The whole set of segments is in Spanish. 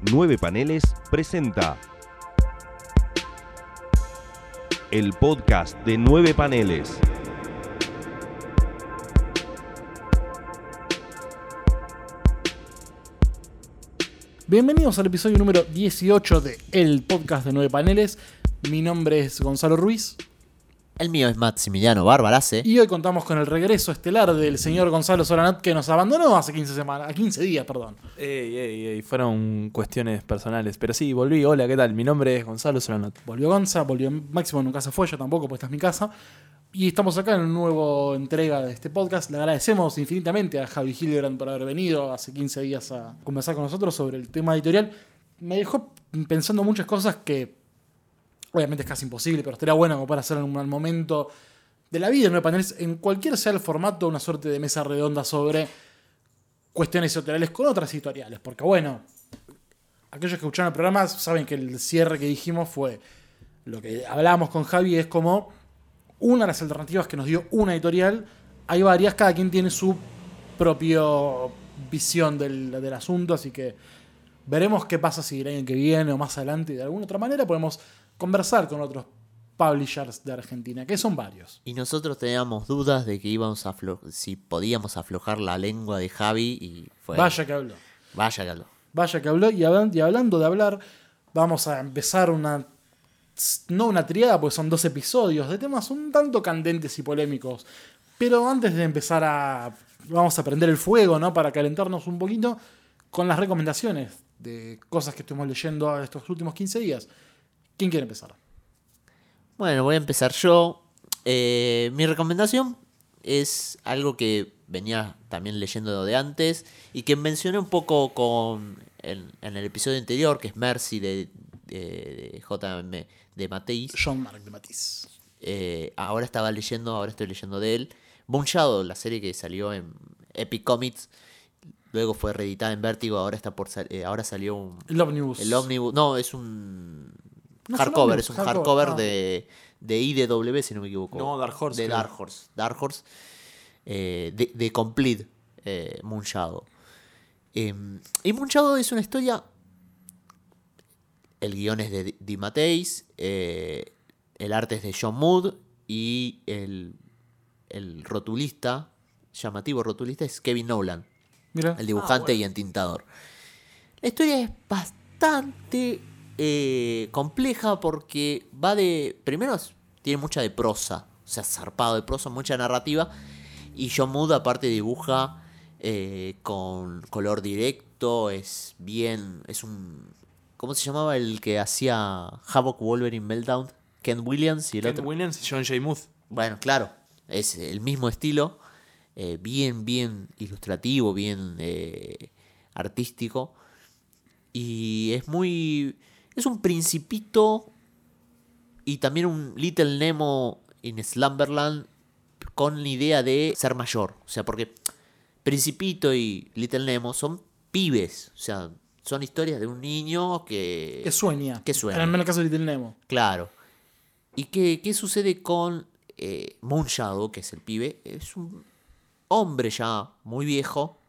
Nueve Paneles presenta el podcast de Nueve Paneles. Bienvenidos al episodio número 18 de El Podcast de Nueve Paneles. Mi nombre es Gonzalo Ruiz El mío es Maximiliano Barbarace. y hoy contamos con el regreso estelar del señor Gonzalo Solanat que nos abandonó hace 15 semanas, 15 días, perdón. Ey, ey, ey, fueron cuestiones personales. Pero sí, volví. Hola, ¿qué tal? Mi nombre es Gonzalo Solanot. Volvió Gonza, volvió Máximo, nunca se fue, yo tampoco, pues esta es mi casa. Y estamos acá en una nueva entrega de este podcast. Le agradecemos infinitamente a Javi Hildebrand por haber venido hace 15 días a conversar con nosotros sobre el tema editorial. Me dejó pensando muchas cosas que obviamente es casi imposible, pero estaría bueno como para hacer en un momento de la vida en paneles, en cualquier sea el formato, una suerte de mesa redonda sobre cuestiones editoriales con otras editoriales. Porque bueno, aquellos que escucharon el programa saben que el cierre que dijimos fue lo que hablábamos con Javi es como una de las alternativas que nos dio una editorial. Hay varias, cada quien tiene su propia visión del, del asunto, así que veremos qué pasa si el año que viene o más adelante de alguna otra manera podemos conversar con otros publishers de Argentina, que son varios. Y nosotros teníamos dudas de que íbamos a si podíamos aflojar la lengua de Javi y fue. Vaya que habló. Vaya que habló. Vaya que habló. Y, hablan- y hablando de hablar, vamos a empezar una. No una triada, porque son dos episodios de temas un tanto candentes y polémicos. Pero antes de empezar a. Vamos a prender el fuego, ¿no? Para calentarnos un poquito con las recomendaciones de cosas que estuvimos leyendo estos últimos 15 días. ¿Quién quiere empezar? Bueno, voy a empezar yo. Eh, mi recomendación es algo que venía también leyendo de antes y que mencioné un poco con en, en el episodio anterior, que es Mercy de, de, de JM de Mateis. John Mark de Matisse. Eh, ahora estaba leyendo, ahora estoy leyendo de él. Bone Shadow, la serie que salió en Epic Comics, luego fue reeditada en Vértigo, ahora está por eh, ahora salió un El Omnibus. el Omnibus, no, es un No es un hardcover, es un hardcover, hardcover ah. de, de IDW, si no me equivoco. No, Dark Horse, De creo. Dark Horse. Dark Horse. eh, de, de Complete eh, Moon Shadow. Eh, y Moon Shadow es una historia. El guion es de Di- Matteis. eh, el arte es de John Mood. Y el, el rotulista, llamativo rotulista, es Kevin Nolan Mira. el dibujante y entintador. La historia es bastante eh, compleja porque va de. Primero, tiene mucha de prosa, o sea, zarpado de prosa, mucha narrativa. Y John Mood, aparte, dibuja eh, con color directo, es bien. Es un. ¿Cómo se llamaba el que hacía Havoc Wolverine Meltdown? Ken Williams y el Ken otro. Williams y John J. Muth. Bueno, claro, es el mismo estilo, eh, bien, bien ilustrativo, bien eh, artístico. Y es muy... Es un principito y también un Little Nemo in Slumberland con la idea de ser mayor. O sea, porque Principito y Little Nemo son pibes. O sea, son historias de un niño que... Que sueña. Que sueña. En el caso de Little Nemo. Claro. ¿Y qué, qué sucede con eh, Moon Shadow, que es el pibe? Es un hombre ya muy viejo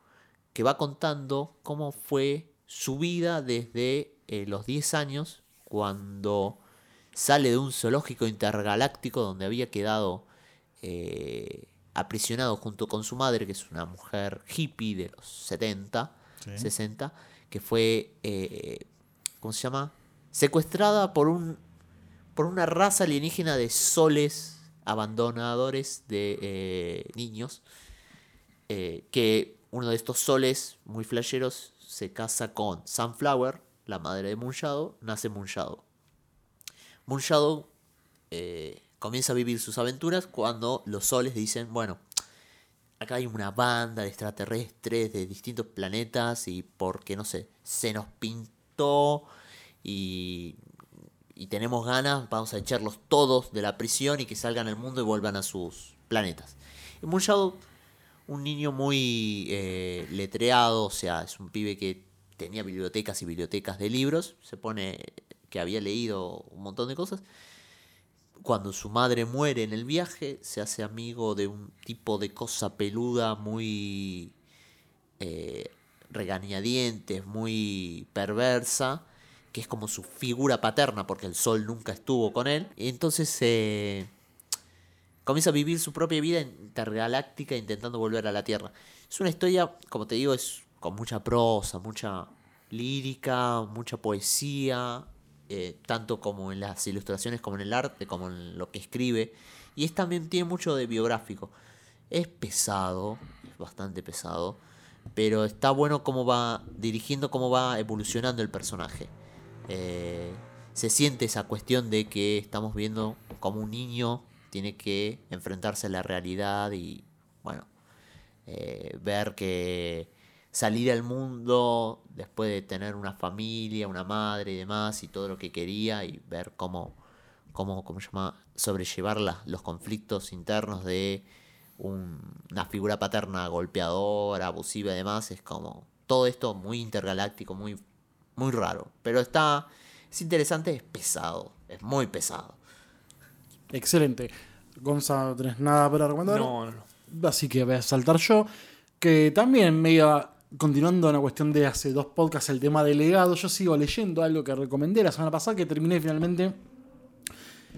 que va contando cómo fue su vida desde eh, los 10 años, cuando sale de un zoológico intergaláctico donde había quedado eh, aprisionado junto con su madre, que es una mujer hippie de los 70, 60, que fue, eh, ¿cómo se llama? Secuestrada por un por una raza alienígena de soles abandonadores de eh, niños. que uno de estos soles muy flasheros se casa con Sunflower, la madre de Moon Shadow, nace. Moon Shadow eh, comienza a vivir sus aventuras cuando los soles dicen, bueno, acá hay una banda de extraterrestres de distintos planetas y porque, no sé, se nos pintó y, y tenemos ganas, vamos a echarlos todos de la prisión y que salgan al mundo y vuelvan a sus planetas. Y un niño muy eh, letreado, o sea, es un pibe que tenía bibliotecas y bibliotecas de libros, se pone que había leído un montón de cosas. Cuando su madre muere en el viaje, se hace amigo de un tipo de cosa peluda muy eh, regañadientes, muy perversa, que es como su figura paterna, porque el sol nunca estuvo con él. Y entonces eh, comienza a vivir su propia vida intergaláctica intentando volver a la Tierra. Es una historia, como te digo, es con mucha prosa, mucha lírica, mucha poesía, eh, tanto como en las ilustraciones, como en el arte, como en lo que escribe. Y es también tiene mucho de biográfico. Es pesado, es bastante pesado, pero está bueno cómo va dirigiendo, cómo va evolucionando el personaje. Eh, se siente esa cuestión de que estamos viendo como un niño tiene que enfrentarse a la realidad y, bueno, eh, ver que salir al mundo después de tener una familia, una madre y demás y todo lo que quería y ver cómo, cómo, cómo se llama, sobrellevar la- los conflictos internos de un- una figura paterna golpeadora, abusiva y demás, es como todo esto muy intergaláctico, muy, muy raro. Pero está, es interesante, es pesado, es muy pesado. Excelente. Gonza, ¿no tenés nada para recomendar? No, no, no. Así que voy a saltar yo. Que también me iba continuando en la cuestión de hace dos podcasts, el tema del legado. Yo sigo leyendo algo que recomendé la semana pasada, que terminé finalmente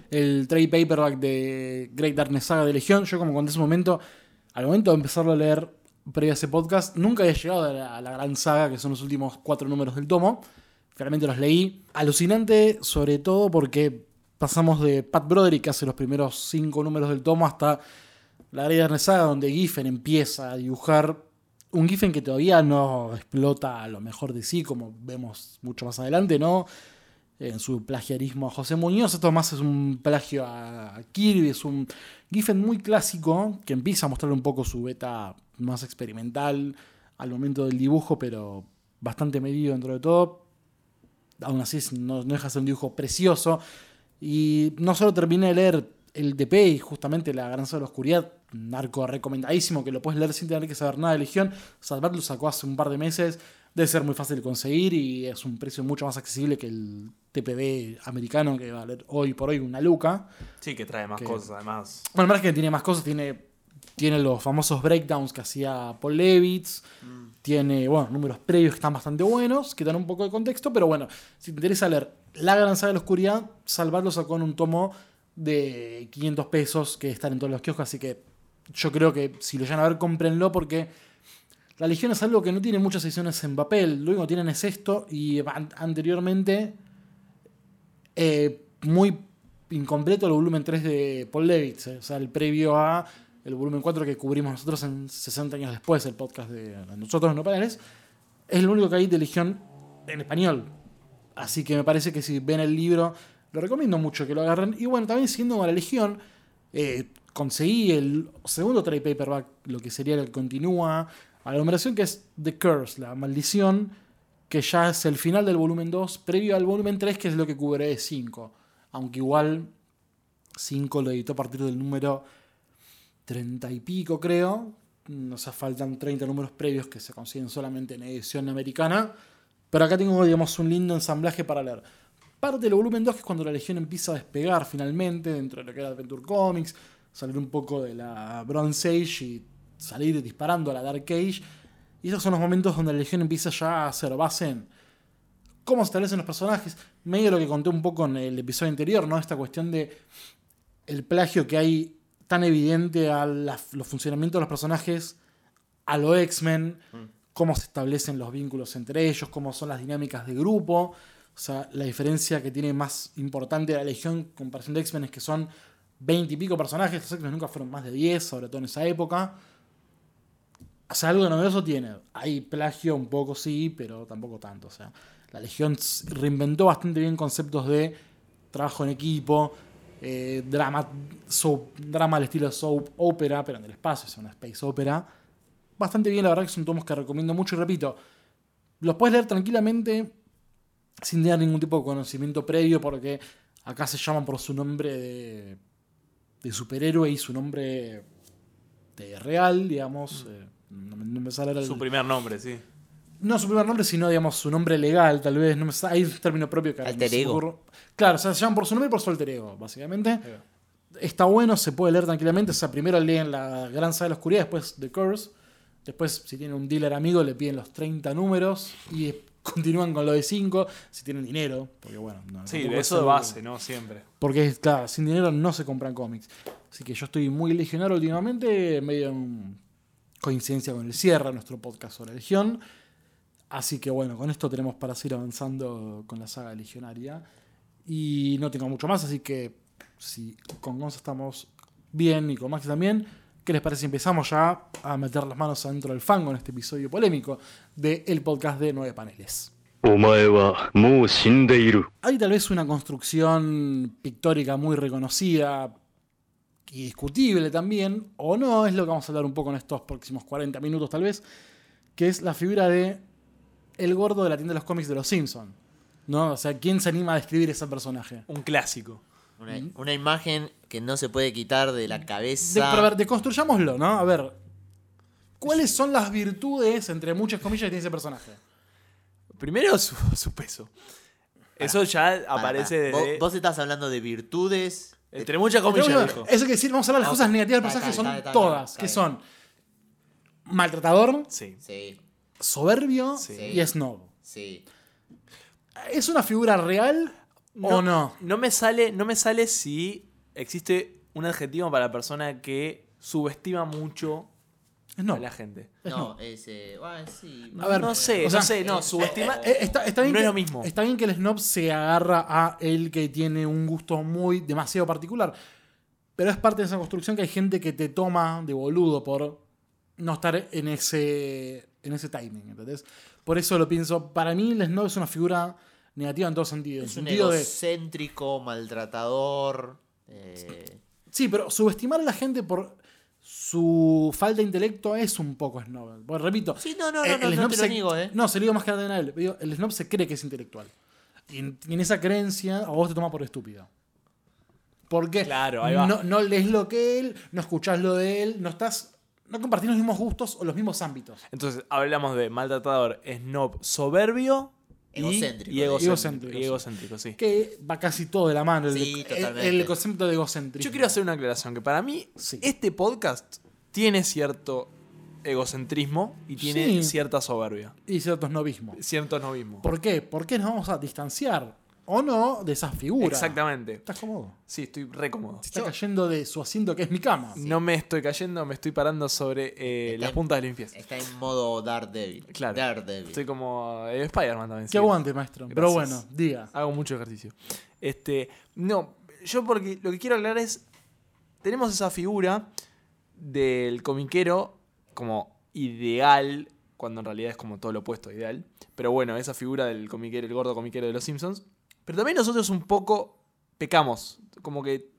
el trade paperback de Great Darkness Saga de Legión. Yo, como conté en su momento, al momento de empezarlo a leer previo a ese podcast, nunca había llegado a la, a la gran saga, que son los últimos cuatro números del tomo. Finalmente los leí. Alucinante, sobre todo porque pasamos de Pat Broderick, que hace los primeros cinco números del tomo, hasta la Great Darkness Saga, donde Giffen empieza a dibujar un Giffen que todavía no explota a lo mejor de sí, como vemos mucho más adelante, ¿no? En su plagiarismo a José Muñoz, esto más es un plagio a Kirby, es un Giffen muy clásico que empieza a mostrar un poco su beta más experimental al momento del dibujo, pero bastante medido dentro de todo. Aún así no, no deja de ser un dibujo precioso. Y no solo terminé de leer el DP y justamente La Gran Saga de la Oscuridad, un arco recomendadísimo que lo puedes leer sin tener que saber nada de Legión. Salvat lo sacó hace un par de meses, debe ser muy fácil de conseguir y es un precio mucho más accesible que el TPB americano que va a valer hoy por hoy una luca. Sí, que trae más Que- cosas, además. Bueno, más que tiene más cosas, tiene, tiene los famosos breakdowns que hacía Paul Levitz, tiene, bueno, números previos que están bastante buenos, que dan un poco de contexto, pero bueno, si te interesa leer La Gran Saga de la Oscuridad, Salvarlo sacó en un tomo de 500 pesos que están en todos los kioscos, así que yo creo que si lo llegan a ver, cómprenlo porque la Legión es algo que no tiene muchas ediciones en papel, lo único que tienen es esto y an- anteriormente eh, muy incompleto el volumen 3 de Paul Levitz, eh, o sea, el previo a el volumen 4 que cubrimos nosotros en 60 años después, el podcast de nosotros no paneles, es lo único que hay de Legión en español. Así que me parece que si ven el libro, lo recomiendo mucho que lo agarren. Y bueno, también siguiendo con la Legión, eh, conseguí el segundo trade paperback, lo que sería el continúa a la numeración, que es The Curse, la maldición, que ya es el final del volumen 2, previo al volumen 3, que es lo que cubre 5. Aunque igual 5 lo editó a partir del número 30 y pico, creo. O sea, faltan 30 números previos que se consiguen solamente en edición americana. Pero acá tengo, digamos, un lindo ensamblaje para leer. Parte del volumen 2, que es cuando la Legión empieza a despegar finalmente dentro de lo que era Adventure Comics, salir un poco de la Bronze Age y salir disparando a la Dark Age. Y esos son los momentos donde la Legión empieza ya a hacer base en cómo se establecen los personajes. Medio lo que conté un poco en el episodio anterior, ¿no? Esta cuestión de el plagio que hay tan evidente a la- los funcionamientos de los personajes, a lo X-Men, cómo se establecen los vínculos entre ellos, cómo son las dinámicas de grupo. O sea, la diferencia que tiene más importante la Legión en comparación de X-Men es que son 20 y pico personajes. Los X-Men nunca fueron más de 10, sobre todo en esa época. O sea, algo de novedoso tiene. Hay plagio un poco, sí, pero tampoco tanto. O sea, la Legión reinventó bastante bien conceptos de trabajo en equipo, eh, drama, soap- drama al estilo soap opera, pero en el espacio, es una space opera. Bastante bien, la verdad que son tomos que recomiendo mucho y repito, los puedes leer tranquilamente sin tener ningún tipo de conocimiento previo porque acá se llaman por su nombre de, de superhéroe y su nombre de real, digamos. eh, no, me- no me sale el- Su primer nombre, sí. no su primer nombre, sino digamos su nombre legal, tal vez. No me sa- hay un término propio que Alter ego. ocurre. Claro, o sea, se llaman por su nombre y por su alter ego, básicamente. Está bueno, se puede leer tranquilamente. O sea, primero leen la Gran Saga de la Oscuridad, después The Curse. Después, si tienen un dealer amigo, le piden los 30 números y continúan con lo de 5 si tienen dinero. Porque bueno, no, Sí, de es eso de base, ¿no? Siempre. Porque, claro, sin dinero no se compran cómics. Así que yo estoy muy legionario últimamente, medio en coincidencia con el cierre de nuestro podcast sobre Legión. Así que bueno, con esto tenemos para seguir avanzando con la saga legionaria. Y no tengo mucho más, así que si con Gonza estamos bien y con Max también, ¿Qué les parece si empezamos ya a meter las manos adentro del fango en este episodio polémico del de podcast de Nueve Paneles? Hay tal vez una construcción pictórica muy reconocida y discutible también, o no, es lo que vamos a hablar un poco en estos próximos 40 minutos tal vez, que es la figura de el gordo de la tienda de los cómics de los Simpsons. ¿No? O sea, ¿quién se anima a describir ese personaje? Un clásico. Una, una imagen que no se puede quitar de la De, cabeza. pero a ver, deconstruyámoslo, ¿no? A ver, ¿cuáles son las virtudes, entre muchas comillas, que tiene ese personaje? Primero su, su peso. Eso ya aparece de. Vos, vos estás hablando de virtudes. Entre muchas comillas, Pero, dijo. Eso quiere decir, vamos a hablar de las Ah, cosas negativas del personaje, son todas, que son maltratador, Sí. Sí, soberbio Sí. y snob. sí. ¿Es una figura real o no? No me sale, no me sale si existe un adjetivo para la persona que subestima mucho no. a la gente. No, no. es. eh, bueno, sí. A ver, no sé, o sea, no sé, no, subestima. Eh, está, está bien no que, es lo mismo. Está bien que el snob se agarra a el que tiene un gusto muy demasiado particular. Pero es parte de esa construcción que hay gente que te toma de boludo por no estar en ese, en ese timing. ¿entendés? Por eso lo pienso. Para mí, el snob es una figura negativa en todo sentido. En Es un sentido de. egocéntrico, maltratador. eh, Sí, pero subestimar a la gente por su falta de intelecto es un poco snob. Porque repito, Sí, no, no, no, el- no, el no snob te lo se- niego, ¿eh? No, se lo digo más que nada a él. Digo, El snob se cree que es intelectual. Y en, y en esa creencia a vos te toma por estúpido. Porque Claro, ahí va. no, no lees lo que él, no escuchás lo de él, no estás. No compartís los mismos gustos o los mismos ámbitos. Entonces, hablamos de maltratador, snob, soberbio Egocéntrico, y, egocéntrico. Egocéntrico, y egocéntrico, sí. Que va casi todo de la mano. El, Sí, el- concepto de egocentrismo. Yo quiero hacer una aclaración, que para mí Sí. este podcast tiene cierto egocentrismo y tiene Sí. cierta soberbia, Y cierto snobismo. cierto novismo. ¿Por qué? Porque nos vamos a distanciar o no de esas figuras. Exactamente. ¿Estás cómodo? Sí, estoy re cómodo. Se está cayendo de su asiento que es mi cama. No me estoy cayendo, me estoy parando sobre eh, Está las en- puntas del infiel. Está en modo Daredevil. Claro. Daredevil. Estoy como el Spider-Man también. Que sí. aguante, maestro. Pero bueno, diga. Hago mucho ejercicio. Este, no, yo porque lo que quiero hablar es, tenemos esa figura del comiquero como ideal, cuando en realidad es como todo lo opuesto a ideal. Pero bueno, esa figura del comiquero, el gordo comiquero de los Simpsons. Pero también nosotros un poco pecamos, como que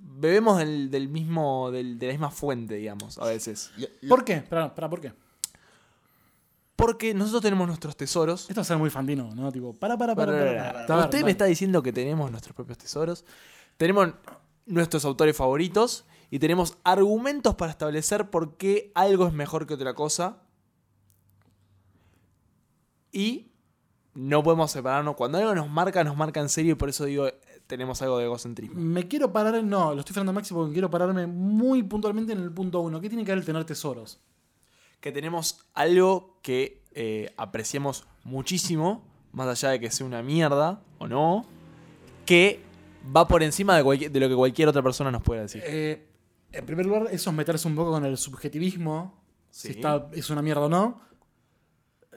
bebemos del, del mismo, del- de la misma fuente, digamos, a veces. ¿Por qué? Espera, espera, ¿por qué? Porque nosotros tenemos nuestros tesoros. Esto va a ser muy fandino, ¿no? Tipo, para, para, para. Para, para. Usted me está diciendo que tenemos nuestros propios tesoros, tenemos nuestros autores favoritos y tenemos argumentos para establecer por qué algo es mejor que otra cosa. Y no podemos separarnos. Cuando algo nos marca, nos marca en serio y por eso digo, tenemos algo de egocentrismo. Me quiero parar en. No, lo estoy frenando Maxi porque quiero pararme muy puntualmente en el punto uno. ¿Qué tiene que ver el tener tesoros? Que tenemos algo que eh, apreciamos muchísimo, más allá de que sea una mierda o no, que va por encima de, cualquier- de lo que cualquier otra persona nos pueda decir. Eh, en primer lugar, eso es meterse un poco con el subjetivismo. Si está, es una mierda o no.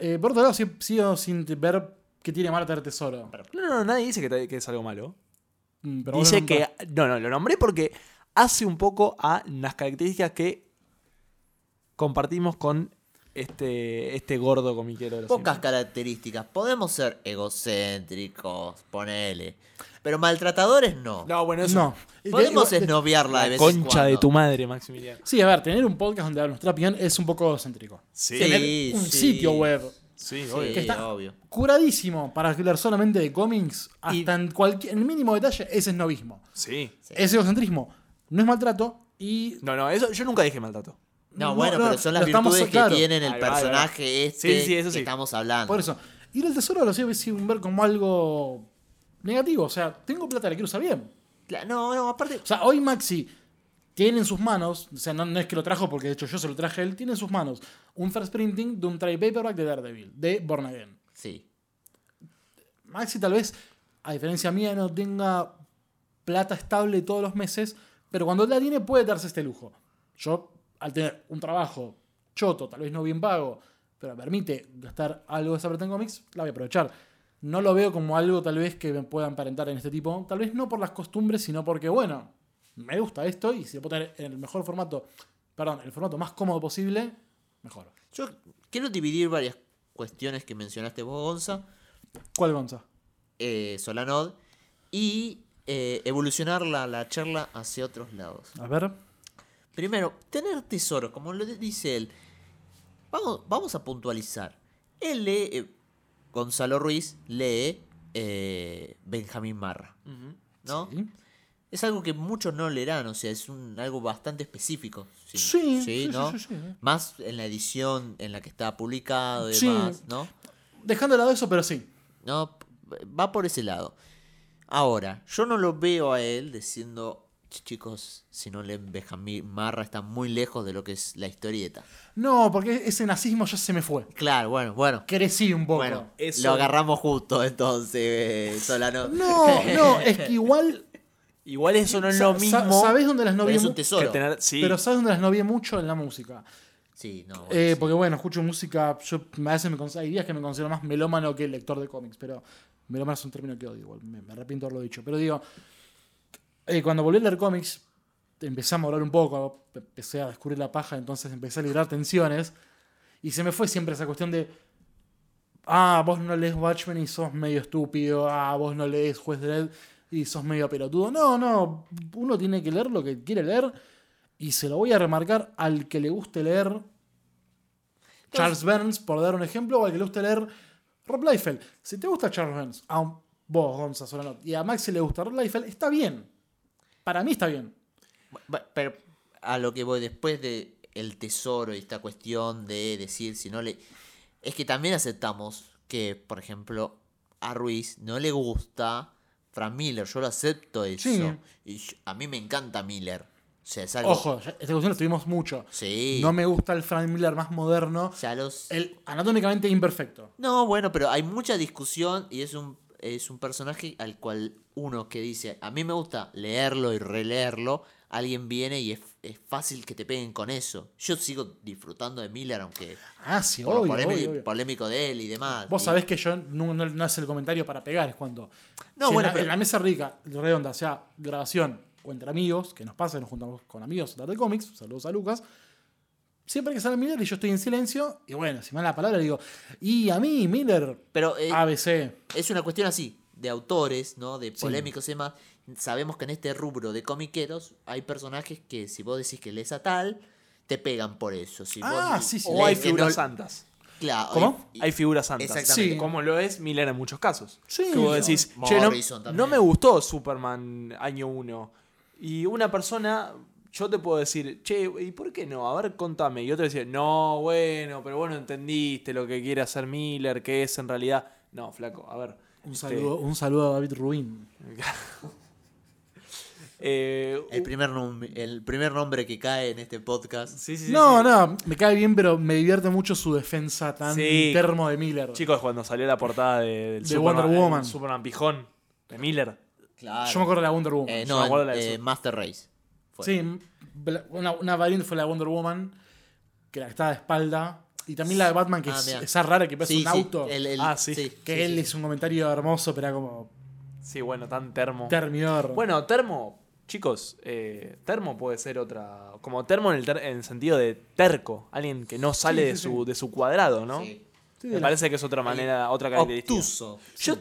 Eh, por otro lado, sí- sigo sin ver qué tiene malo tener tesoro. No, no, no, nadie dice que, te- que es algo malo. Mm, pero vos dice lo que. nombrás. No, no, lo nombré porque hace un poco a las características que compartimos con este, este gordo comiquero de los Pocas Simpsons. características. Podemos ser egocéntricos, ponele. Pero maltratadores no. No, bueno, eso. No. Y de- Podemos esnoviarla de vez en concha de cuando. tu madre, Maximiliano. Sí, a ver, tener un podcast donde dar nuestra opinión es un poco egocéntrico. Sí, Tener Sí, un sí. sitio web sí, Sí, obvio. Que está- obvio. curadísimo para hablar solamente de cómics, hasta Y- en cualquier en el mínimo detalle, ese es novismo. Sí. Es egocentrismo, no es maltrato y No, no, eso yo nunca dije maltrato. No, No, bueno, no, pero son las lo estamos- virtudes claro. que tiene el Ahí va, ahí va. personaje este Sí, sí, eso que estamos hablando. por eso. Ir al tesoro lo sigo sin ver como algo negativo. O sea, tengo plata, la quiero usar bien. No, no, aparte. O sea, hoy Maxi tiene en sus manos, o sea, no, no es que lo trajo porque de hecho yo se lo traje a él, tiene en sus manos un first printing de un trade paperback de Daredevil, de Born Again. Sí. Maxi tal vez, a diferencia mía, no tenga plata estable todos los meses, pero cuando la tiene puede darse este lujo. Yo, al tener un trabajo choto, tal vez no bien pago, pero permite gastar algo de esa plata en cómics, la voy a aprovechar. No lo veo como algo tal vez que me pueda emparentar en este tipo, tal vez no por las costumbres, sino porque, bueno, me gusta esto y si lo puedo tener en el mejor formato, perdón, el formato más cómodo posible, mejor. Yo quiero dividir varias cuestiones que mencionaste vos, Gonza, ¿Cuál Gonza? eh, Solanod, y eh, evolucionar la, la charla hacia otros lados. A ver. Primero, tener tesoro, como lo dice él. Vamos, vamos a puntualizar. Él lee, eh, Gonzalo Ruiz lee eh, Benjamín Marra, ¿no? Sí. Es algo que muchos no leerán, o sea, es un, algo bastante específico. Sí, sí, sí, ¿no? sí, sí, sí. Más en la edición en la que está publicado y Sí. demás, ¿no? Dejando de lado eso, pero sí. No, va por ese lado. Ahora, yo no lo veo a él diciendo, "Ch- chicos, si no leen Benjamín Marra está muy lejos de lo que es la historieta. No, porque ese nazismo ya se me fue. Claro, bueno, bueno. Crecí un poco. Bueno, Eso- lo agarramos justo entonces, eh, Solano. No, no, es que igual. Igual eso no es lo mismo ¿Sabés dónde las no Pero vi es un que tesoro. tener. Sí. Pero ¿sabes dónde las no vi mucho? En la música. Sí, no. bueno, Eh, sí. Porque bueno, escucho música. Yo a veces me hay días que me considero más melómano que lector de cómics, pero melómano es un término que odio, igual. Me, me arrepiento de haberlo dicho. Pero digo, eh, cuando volví a leer cómics, empecé a morar un poco, empecé a descubrir la paja, entonces empecé a liberar tensiones. Y se me fue siempre esa cuestión de. Ah, vos no lees Watchmen y sos medio estúpido. Ah, vos no lees Juez Dredd y sos medio pelotudo. No, no. Uno tiene que leer lo que quiere leer. Y se lo voy a remarcar al que le guste leer Charles Burns, por dar un ejemplo, o al que le guste leer Rob Liefeld. Si te gusta Charles Burns, a vos, Gonza Solano, y a Maxi le gusta Rob Liefeld, está bien. Para mí está bien. Pero a lo que voy después de el tesoro y esta cuestión de decir si no le... Es que también aceptamos que, por ejemplo, a Ruiz no le gusta Frank Miller. Yo lo acepto eso. Sí. Y yo- a mí me encanta Miller. O sea, es algo... Ojo, esta cuestión lo tuvimos mucho. Sí. No me gusta el Frank Miller más moderno. O sea, los... El anatómicamente imperfecto. No, bueno, pero hay mucha discusión y es un, es un personaje al cual uno que dice, a mí me gusta leerlo y releerlo, alguien viene y es, es fácil que te peguen con eso. Yo sigo disfrutando de Miller, aunque Ah, sí, por lo obvio, polémico, obvio, obvio. polémico de él y demás. Vos Y- sabés que yo no, no, no hace el comentario para pegar, es cuando. No, si bueno, en, la, pero- en la mesa rica, redonda, sea grabación o entre amigos, que nos pasa, nos juntamos con amigos de cómics, saludos a Lucas. Siempre que sale Miller y yo estoy en silencio, y bueno, si me da la palabra, digo, y a mí, Miller, Pero eh, ABC. es una cuestión así, de autores, ¿no? De polémicos y demás. Sabemos que en este rubro de comiqueros hay personajes que si vos decís que lees a tal, te pegan por eso. Si Ah, vos sí, sí. O hay figuras no- santas. Claro, ¿Cómo? y- Hay figuras santas. Exactamente. Sí. Como lo es Miller en muchos casos. Sí, que vos decís, che, no, Morrison también. no me gustó Superman año 1. Y una persona, yo te puedo decir, che, ¿y por qué no? A ver, contame. Y otro decía, no, bueno, pero vos no entendiste lo que quiere hacer Miller, que es en realidad. No, flaco, a ver. Un este, saludo, un saludo a David Rubin. eh, El primer, el primer nombre que cae en este podcast. sí, sí, sí, no, sí. no, me cae bien, pero me divierte mucho su defensa tan Sí. termo de Miller. Chicos, cuando salió la portada de, del De Superman, Wonder Woman. Superman Pijón de Miller. Claro. Yo me acuerdo de la Wonder Woman. Eh, no, de eh. Master Race. fue. Sí, una, una variante fue la de Wonder Woman, que la que estaba de espalda. Y también la de Batman, que Ah, es mira. esa rara que pasa Sí, un sí, auto. el- el- Ah, sí. que sí, él sí. hizo un comentario hermoso, pero era como Sí, bueno, tan termo. termidor. Bueno, termo, chicos, eh, termo puede ser otra. Como termo en el, ter- en el sentido de terco. Alguien que no sale Sí, de, su, sí. de su cuadrado, ¿no? Sí. Sí, de Me la- parece que es otra manera, otra característica. Obtuso. Yo,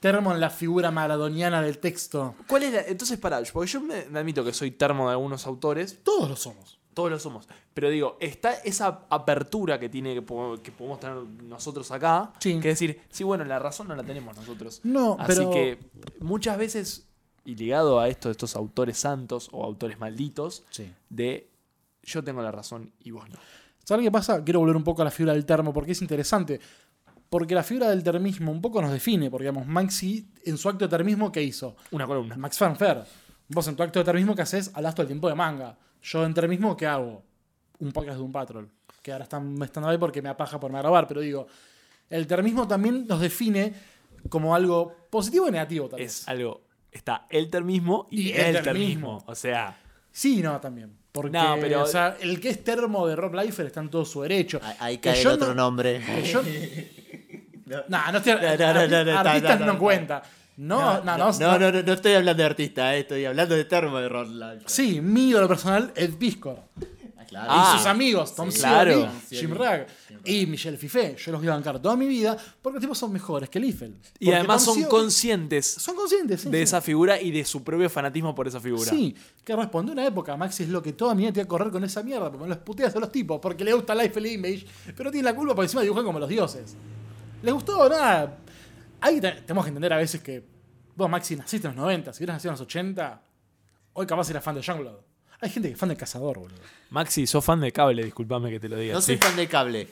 termo en la figura maradoniana del texto. ¿Cuál es la- Entonces, pará, porque yo me, me admito que soy termo de algunos autores, Todos lo somos. Todos lo somos. Pero digo, está esa apertura que tiene que, po- que podemos tener nosotros acá. Sí. Que decir, sí, bueno, la razón no la tenemos nosotros. No, Así pero- que muchas veces, y ligado a esto de estos autores santos o autores malditos, Sí. de yo tengo la razón y vos no. ¿Sabes qué pasa? Quiero volver un poco a la figura del termo porque es interesante. Porque la figura del termismo un poco nos define. Porque, digamos, Maxi, en su acto de termismo, ¿qué hizo? Una columna. Max Fanfair. Vos en tu acto de termismo que haces, hablas todo el tiempo de manga. Yo en termismo, ¿qué hago? Un podcast de un patrol. Que ahora están estando ahí porque me apaja por no grabar, pero digo, el termismo también nos define como algo positivo y negativo, tal vez. Es algo. Está el termismo y, Y el el termismo. termismo. O sea. Sí, y no, también. Porque, No, pero- o sea, el que es termo de Rob Liefeld está en todo su derecho. Ahí- cae el yo otro no- nombre. yo- Nah, no estoy. No, no, no, no, no, artistas no, no, no, cuenta. No, no, no. no, no, no, no estoy hablando de artista, eh, estoy hablando de termo de Life. Sí, mi ídolo personal, Ed Piscor. claro. Ah, y sus amigos, Tom claro. Jim Ragg y Michelle Fifé. Yo los voy a bancar toda mi vida porque los tipos son mejores que Liefeld. Y además Tom son conscientes Son conscientes, sí, de sí. esa figura y de su propio fanatismo por esa figura. Sí, que responde una época. Maxi es lo que toda mi vida te iba a correr con esa mierda, porque me los puteas a los tipos, porque le gusta Liefeld Image, pero tiene la culpa porque encima dibujan como los dioses. ¿Les gustó? Nada. Ahí te- tenemos que entender a veces que vos, Maxi, naciste en los 90, si hubieras nacido en los 80, hoy capaz eras fan de Youngblood. Hay gente que es fan de Cazador, boludo. Maxi, sos fan de cable, disculpame que te lo diga. No soy sí. fan de cable.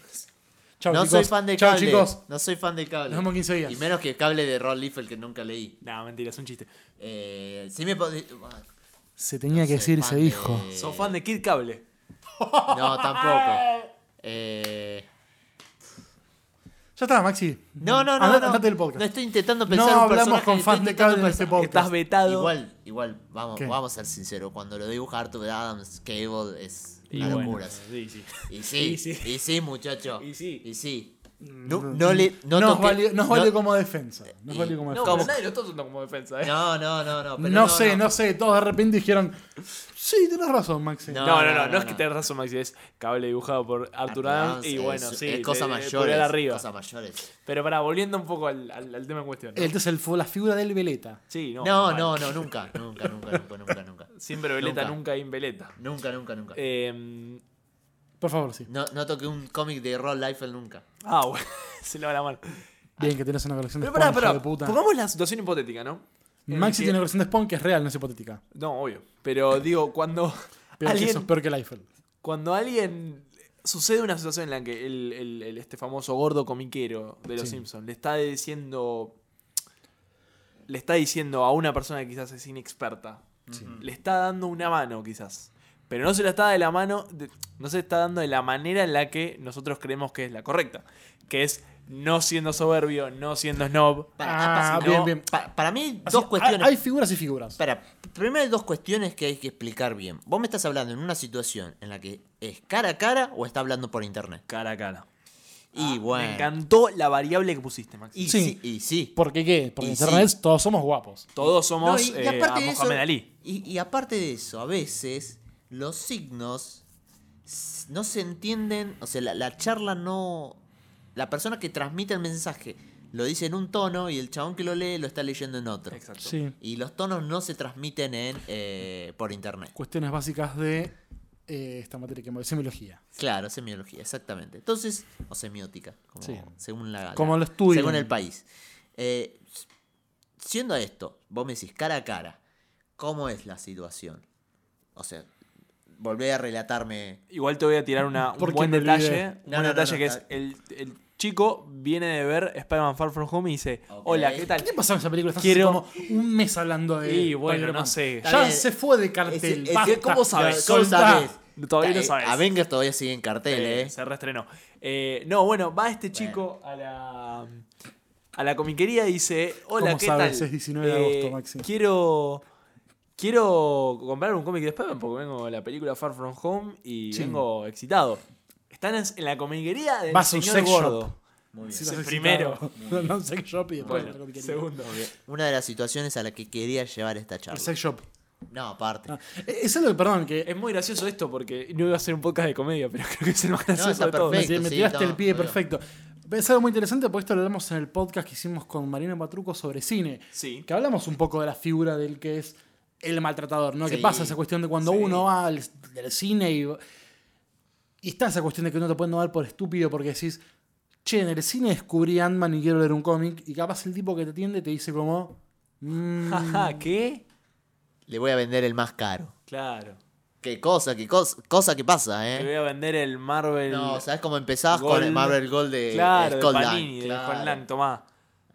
Chau, no chicos. soy fan de Chau, cable. chicos. No soy fan de cable. Nos vemos en 15 días. Y menos que cable de Rod Liefeld que nunca leí. No, mentira, es un chiste. Eh, sí me pod- Se tenía que decir y fan se dijo. de- Sos fan de Kid Cable. No, tampoco. Eh, Ya está, Maxi. No, no, no. Andate- no. andate del podcast. No estoy intentando No pensar un hablamos con fans de cable en este podcast. Estás vetado. Igual, igual, vamos, ¿Qué? vamos a ser sinceros. Cuando lo dibuja Arthur Adams, Cable es Y bueno, locura. sí, sí. Y sí, Y sí. y sí, muchacho. Y sí. Y sí. No, no le. No nos valió, valió como defensa. Nos Y- valió como No, defensa. pero nadie lo está usando como defensa, ¿eh? No, no, no, no. pero no, sé, no. sé. Todos de repente dijeron. Sí, tenés razón, Maxi. No. No, no, no, no, es que tenés razón, Maxi, es cable dibujado por Arthur Adams y bueno, sí. Es cosa mayores. Cosa mayores. Pero para, volviendo un poco al, al- al tema en cuestión. ¿no? Entonces fue la figura del Veleta. Sí, no. No, no, no, nunca. Nunca, nunca, nunca, nunca, nunca. Siempre veleta, Nunca. nunca inveleta. Nunca, nunca, nunca. Eh, Por favor, sí. No, no toqué un cómic de Rod Liefeld nunca. ah, bueno, se le va la mano. Bien que tenés una colección de Pero pará, Spawn, pará, hijo de puta. pongamos la situación hipotética, ¿no? En Maxi que- tiene una colección de Spawn que es real, no es hipotética. No, obvio. Pero digo, cuando que eso, alguien, es peor que Liefeld. cuando alguien sucede una situación en la que el, el- el- este famoso gordo comiquero de los Sí. Simpsons le está diciendo le está diciendo a una persona que quizás es inexperta, le está dando una mano quizás, pero no se la está de la mano, no se está dando de la manera en la que nosotros creemos que es la correcta, que es no siendo soberbio, no siendo snob. Ah, apa, bien, no, bien. pa- para mí, Así, dos cuestiones. Hay, figuras y figuras. Espera, primero hay dos cuestiones que hay que explicar bien. ¿Vos me estás hablando en una situación en la que es cara a cara o está hablando por internet? Cara a cara. Y bueno. Me encantó la variable que pusiste, Max. Y Sí. sí, y sí. ¿Por qué qué? Porque Y en internet sí. todos somos guapos. Todos somos No, y- y eh, aparte a de eso- Mohamed Ali. Y, y aparte de eso, a veces los signos no se entienden, o sea, la, la charla no... La persona que transmite el mensaje lo dice en un tono y el chabón que lo lee lo está leyendo en otro. Exacto. Sí. Y los tonos no se transmiten en eh, por internet. Cuestiones básicas de eh, esta materia que hemos semiología. Claro, semiología, exactamente. Entonces, o semiótica, como, Sí. según la, Como lo según el país. Eh, siendo esto, vos me decís cara a cara, ¿cómo es la situación? O sea, volvé a relatarme. Igual te voy a tirar una, un buen detalle. Un No, buen no, detalle no, que es el, el chico viene de ver Spider-Man Far From Home y dice, hola, ¿qué tal? ¿Qué pasó en esa película? Estás Quiero- como un mes hablando de. Y bueno, no sé. Ya se fue de cartel. Basta. ¿cómo sabes? ¿Cómo sabes? Todavía no Eh, sabes. Avengers todavía sigue en cartel, Eh, ¿eh? Se reestrenó. Eh, no, bueno, va este chico a la a la comiquería y dice, hola, ¿Cómo ¿qué sabes? tal? Es 19 de agosto, Maxi. Quiero quiero comprar un cómic de Spider-Man porque vengo de la película Far From Home y Sí. vengo excitado. Están en, la comiquería del Vas señor sex gordo. shop. Muy bien. Sí, el primero. No, sex shop y después Bueno, segundo. Una de las situaciones a la que quería llevar esta El charla. sex shop. No, aparte. Ah, Es algo que, perdón, que Es muy gracioso esto porque no iba a ser un podcast de comedia, pero creo que es el más No, gracioso está de todos. me, perfecto. me sí, tiraste no, el pie perfecto. Es algo muy interesante porque esto lo hablamos en el podcast que hicimos con Marina Patruco sobre cine. Sí. Que hablamos un poco de la figura del que es el maltratador, ¿no? Que Sí. pasa esa cuestión de cuando Sí. uno va al, del cine y, y está esa cuestión de que uno te puede tomar por estúpido porque decís, che, en el cine descubrí Ant-Man y quiero leer un cómic y capaz el tipo que te atiende te dice como... "Mm, Jaja, ¿qué? Le voy a vender el más caro. Claro. Qué cosa, qué cosa, cosa que pasa, Te ¿eh? voy a vender el Marvel. No, ¿sabes cómo empezabas con Gold. el Marvel Gold de Claro, de Skull Panini, Line? de Claro. Tomá.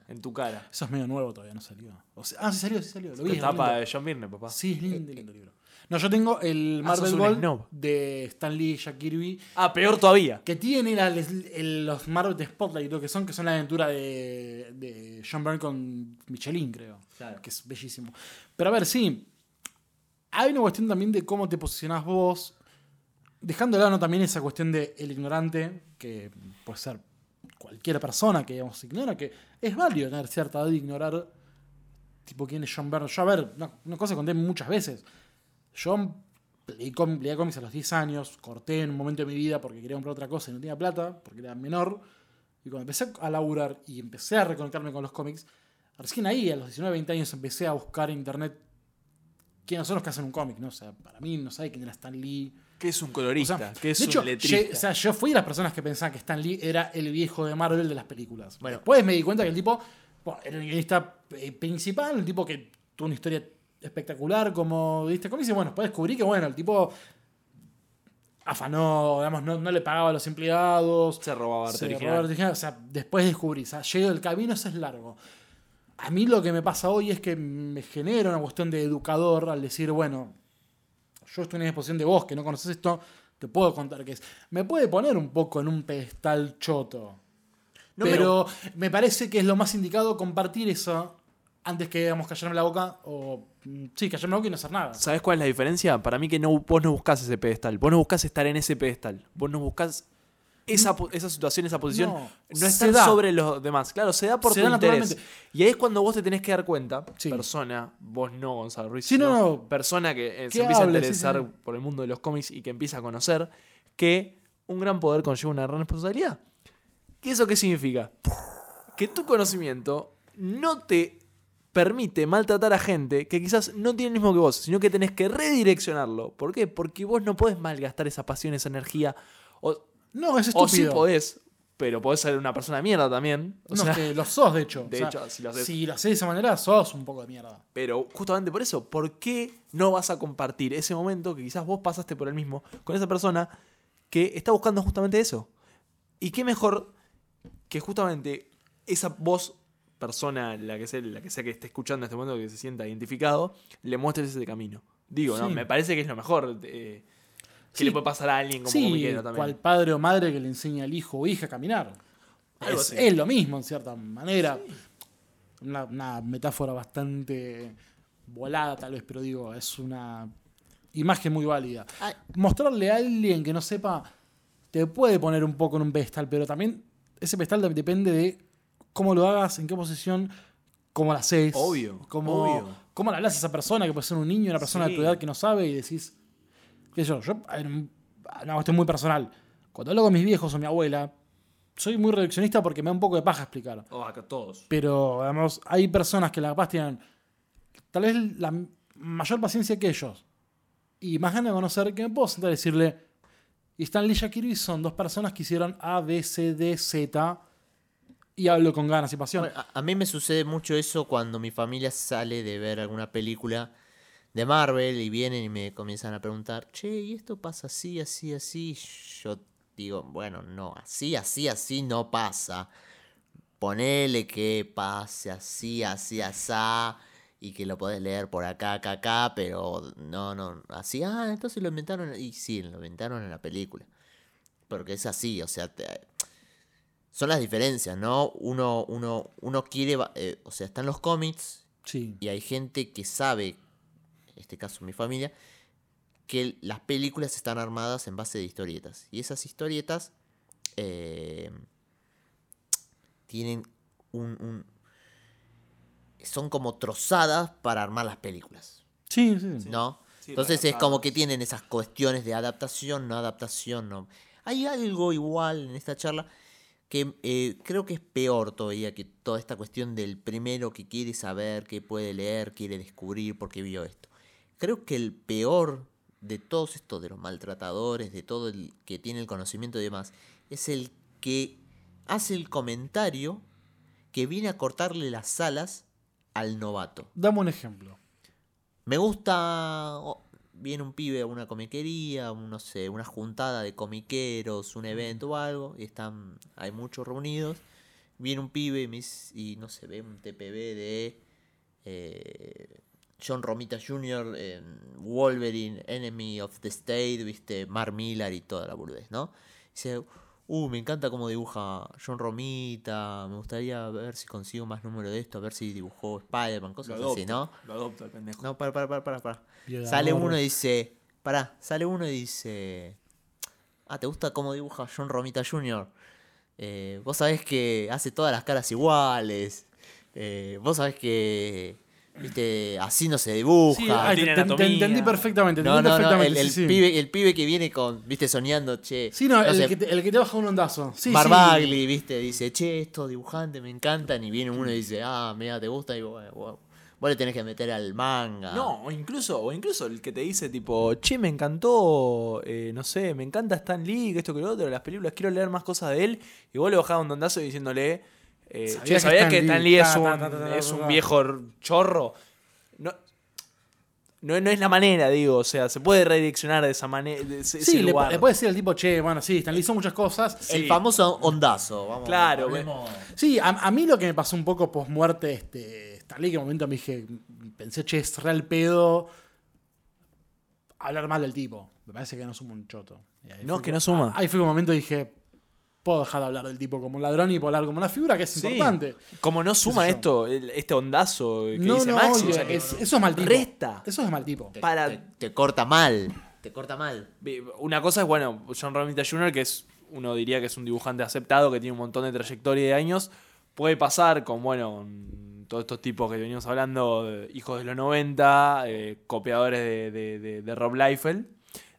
En tu cara. Eso es medio nuevo todavía, no salió. O sea, ah, sí salió, sí salió. Lo vi. Es tapa lindo. de John Byrne, papá. Sí, es lindo, lindo libro. No, yo tengo el Ah, Marvel sos un Gold snob. de Stan Lee y Jack Kirby. Ah, peor todavía. Que tiene la- el- los Marvel de Spotlight, lo que son, que son la aventura de, de John Byrne con Michelin, creo. Claro. Que es bellísimo. Pero a ver, sí. Hay una cuestión también de cómo te posicionás vos. Dejando de lado ¿no? también esa cuestión de el ignorante, que puede ser cualquier persona que digamos ignora, que es válido tener cierta edad de ignorar tipo quién es John Byrne. Yo, a ver, una, cosa que conté muchas veces. Yo leí, leía cómics a los 10 años, corté en un momento de mi vida porque quería comprar otra cosa y no tenía plata, porque era menor. Y cuando empecé a laburar y empecé a reconectarme con los cómics, recién ahí, a los 19, 20 años, empecé a buscar en internet quiénes son los que hacen un cómic, ¿no? O sea, para mí no sabe quién era Stan Lee. Que es un O colorista, sea, que es de hecho, un letrista. ye- o sea, yo fui de las personas que pensaban que Stan Lee era el viejo de Marvel de las películas. Bueno. Después me di cuenta que el tipo bueno, era el guionista eh, principal, un tipo que tuvo una historia espectacular como de este cómic. Y bueno, después descubrí que, bueno, el tipo afanó, digamos, no, no le pagaba a los empleados. se robaba arte se original. original. O sea, después descubrí, o sea, llego el camino, ese es largo. A mí lo que me pasa hoy es que me genera una cuestión de educador al decir, bueno, yo estoy en una disposición de vos que no conoces esto, te puedo contar qué es. Me puede poner un poco en un pedestal choto. No, pero, me parece que es lo más indicado compartir eso antes que, digamos, callarme la boca o, mm, sí, callarme la boca y no hacer nada. ¿Sabes cuál es la diferencia? Para mí que no, vos no buscás ese pedestal. Vos no buscás estar en ese pedestal. Vos no buscás esa, po- esa situación, esa posición. No, No, estar da. sobre los demás. Claro, se da por Se tu da interés. Y ahí es cuando vos te tenés que dar cuenta, Sí. persona, vos no, Gonzalo Ruiz, Sí, no, sino no. persona que eh, se empieza hable, a interesar sí. por el mundo de los cómics y que empieza a conocer que un gran poder conlleva una gran responsabilidad. ¿Y eso qué significa? Que tu conocimiento no te permite maltratar a gente que quizás no tiene el mismo que vos, sino que tenés que redireccionarlo. ¿Por qué? Porque vos no podés malgastar esa pasión, esa energía. O, No, es o sí estúpido. podés, pero podés ser una persona de mierda también. O no, sea, es que lo sos, de hecho. de O sea, hecho, si lo haces- si lo haces de esa manera, sos un poco de mierda. Pero justamente por eso, ¿por qué no vas a compartir ese momento que quizás vos pasaste por el mismo con esa persona que está buscando justamente eso? Y qué mejor que justamente esa voz, persona, la que sea, la que, sea que esté escuchando en este momento, que se sienta identificado, le muestres ese camino. Digo, ¿no? Me parece que es lo mejor eh, que Sí. le puede pasar a alguien como sí, comiquero también. cual padre o madre que le enseña al hijo o hija a caminar. Algo Es, así. es lo mismo, en cierta manera. Una, una metáfora bastante volada, tal vez, pero digo, es una imagen muy válida. Mostrarle a alguien que no sepa te puede poner un poco en un pedestal, pero también ese pedestal de- depende de cómo lo hagas, en qué posición, cómo la haces. Obvio, Cómo, obvio. cómo le hablas a esa persona, que puede ser un niño, una persona de tu edad que no sabe y decís, qué sé yo, yo, una cuestión muy personal. Cuando hablo con mis viejos o mi abuela, soy muy reduccionista porque me da un poco de paja explicar. Oh, acá todos. Pero, además, hay personas que la capaz tienen tal vez la mayor paciencia que ellos y más ganas de conocer que me puedo sentar y decirle, y Stan Lee y Jack Kirby son dos personas que hicieron A, B, C, D, Z y hablo con ganas y pasión. Bueno, a, a mí me sucede mucho eso cuando mi familia sale de ver alguna película de Marvel y vienen y me comienzan a preguntar, che, ¿y esto pasa así, así, así? Yo digo, bueno, no, así, así, así no pasa. Ponele que pase así, así, así, y que lo podés leer por acá, acá, acá, pero no, no, así, ah, entonces lo inventaron, y sí, lo inventaron en la película. Porque es así, o sea, te- son las diferencias, ¿no? Uno, uno, uno quiere, eh, o sea, están los cómics Sí. y hay gente que sabe, este caso mi familia, que las películas están armadas en base de historietas. Y esas historietas eh, tienen un, un- son como trozadas para armar las películas, Sí, sí. ¿no? Sí, Entonces es como que tienen esas cuestiones de adaptación, no adaptación, no. Hay algo igual en esta charla que eh, creo que es peor todavía que toda esta cuestión del primero que quiere saber, que puede leer, quiere descubrir porque vio esto. Creo que el peor de todos estos, de los maltratadores, de todo el que tiene el conocimiento y demás, es el que hace el comentario que viene a cortarle las alas al novato. Dame un ejemplo. Me gusta. oh, viene un pibe a una comiquería, un, no sé, una juntada de comiqueros, un evento o algo, y están. Hay muchos reunidos. Viene un pibe y, me y no se ve un TPB de eh, John Romita Jr., Wolverine, Enemy of the State, viste, Mark Millar y toda la boludez, ¿no? Dice, uh, me encanta cómo dibuja John Romita, me gustaría ver si consigo más número de esto, a ver si dibujó Spider-Man, Lo cosas así, ¿no? Lo adopto el pendejo. No, para, para, para, para, para. Sale uno y dice, pará, sale uno y dice, ah, ¿te gusta cómo dibuja John Romita Jr.? Eh, vos sabés que hace todas las caras iguales. Eh, vos sabés que, viste, así no se dibuja. Sí, ay, tiene te, te- te anatomía. entendí perfectamente. te no, entendí no, no, perfectamente, el, el sí, sí. Pibe, el pibe que viene con, viste, soñando, che. Sí, no, el, sé, que te, el que te baja un ondazo. Sí, Mark sí. Bagley, viste, dice, che, estos dibujantes me encantan. Y viene uno y dice, ah, mira, te gusta. Y bueno, bueno, vos le tenés que meter al manga. No, o incluso, o incluso el que te dice tipo, che, me encantó, eh, no sé, me encanta Stan Lee, que esto que lo otro, las películas, quiero leer más cosas de él. Y vos le bajás un dondazo diciéndole, eh, ¿Sabías che, que ¿sabías Stan que Lee- Stan Lee es un, ta, ta, ta, es ta, un ta? viejo chorro? No, no, no es la manera, digo, o sea, se puede redireccionar de esa manera. De ese, ese Sí, le, lugar. le puedes decir al tipo, che, bueno, sí, Stan Lee hizo muchas cosas. El famoso ondazo. Vamos, Claro, Sí, a, a mí lo que me pasó un poco post muerte este, Stan Lee, que en un momento me dije, pensé, che, es real pedo hablar mal del tipo. Me parece que no suma un choto. No, fue es que no suma. Ahí fue un momento y dije, puedo dejar de hablar del tipo como un ladrón y puedo hablar como una figura que es Sí. importante. Como no suma esto, el- este ondazo que No, dice no, Maxi, oye, o sea, que es- eso es mal tipo. resta. Eso es mal tipo. Te, Para- te- te corta mal. Te corta mal. Una cosa es, bueno, John Romita Jr., que es, uno diría que es un dibujante aceptado, que tiene un montón de trayectoria y de años. Puede pasar con, bueno, con todos estos tipos que venimos hablando, de hijos de los 90, eh, copiadores de, de- de- de Rob Liefeld,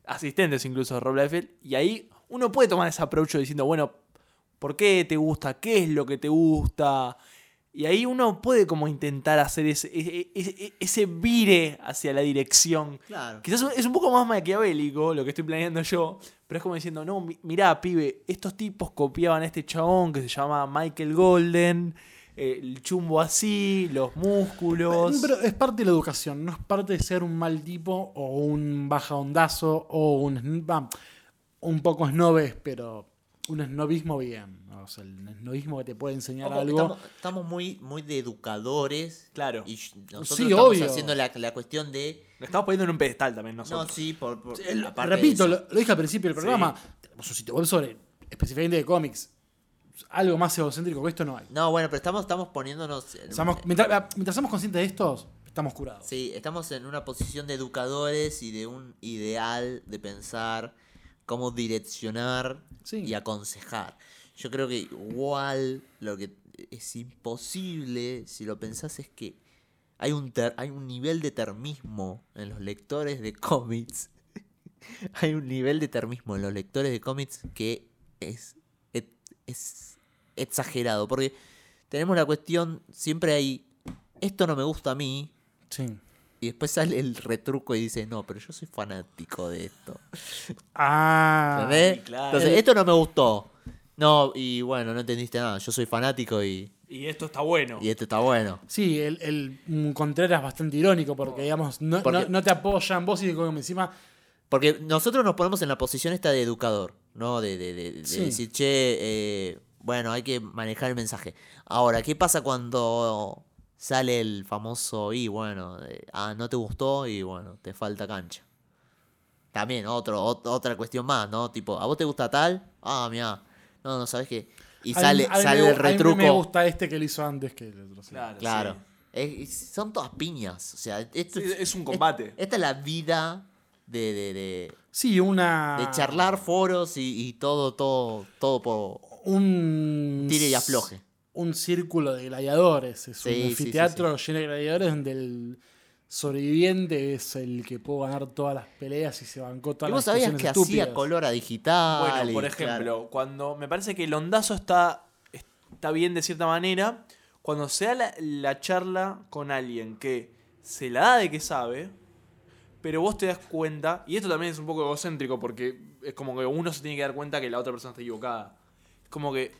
asistentes incluso de Rob Liefeld, y ahí uno puede tomar ese approach diciendo, bueno, ¿por qué te gusta? ¿Qué es lo que te gusta? Y ahí uno puede como intentar hacer ese, ese, ese- vire hacia la dirección Claro. Quizás es un poco más maquiavélico lo que estoy planeando yo, pero es como diciendo, no, mi- mirá, pibe, estos tipos copiaban a este chabón que se llama Michael Golden, eh, el chumbo así, los músculos. Pero es parte de la educación, no es parte de ser un mal tipo o un baja ondazo o un, un poco snobes, pero un snobismo bien. ¿no? O sea, el snobismo que te puede enseñar Ojo, algo. Estamos, estamos muy, muy de educadores. Claro. Y nosotros Sí, estamos obvio. haciendo la, la cuestión de. Lo estamos poniendo en un pedestal también No, nosotros. sí, por. por El- aparte de repito, lo, lo dije al principio del programa. Tenemos un sitio web sobre específicamente de cómics. Algo más egocéntrico que esto no hay. No, bueno, pero estamos, estamos poniéndonos. en- Estamos- mientras, mientras somos conscientes de estos, estamos curados. Sí, estamos en una posición de educadores y de un ideal de pensar cómo direccionar Sí. y aconsejar. Yo creo que igual lo que es imposible, si lo pensás, es que hay un, ter- hay un nivel de termismo en los lectores de cómics. hay un nivel de termismo en los lectores de cómics que es, es, es exagerado. Porque tenemos la cuestión, siempre hay, esto no me gusta a mí, Sí. Y después sale el retruco y dice, no, pero yo soy fanático de esto. Ah. ¿Entendés? claro. Entonces, esto no me gustó. No, y bueno, no entendiste nada. Yo soy fanático y, Y esto está bueno. y esto está bueno. Sí, el, el Contreras bastante irónico porque, digamos, no, Porque- no- no te apoyan vos y como encima. Porque nosotros nos ponemos en la posición esta de educador, ¿no? De, de- de- de Sí. decir, che, eh, bueno, hay que manejar el mensaje. Ahora, ¿qué pasa cuando sale el famoso y bueno, eh, ah, no te gustó y bueno, te falta cancha? También, otro, ot- otra cuestión más, ¿no? Tipo, ¿a vos te gusta tal? Ah, mira, no, no, ¿sabes qué? Y a sale, mí sale el a mí me retruco. gusta este que lo hizo antes que el otro. sí. Claro, Claro. sí. Es- son todas piñas. O sea, esto Sí, es un combate. esta es la vida de, de, de, Sí, una. de charlar foros y, y todo, todo, todo por Un. tire y afloje. Un círculo de gladiadores. Es Sí, un sí, sí, anfiteatro lleno de gladiadores donde el sobreviviente es el que pudo ganar todas las peleas y se bancó todas ¿Y las vos sabías discusiones que hacía color a digital? Bueno, y- por ejemplo, claro. cuando me parece que el ondazo está, está bien de cierta manera, cuando se da la, la charla con alguien que se la da de que sabe, pero vos te das cuenta, y esto también es un poco egocéntrico porque es como que uno se tiene que dar cuenta que la otra persona está equivocada. Es como que,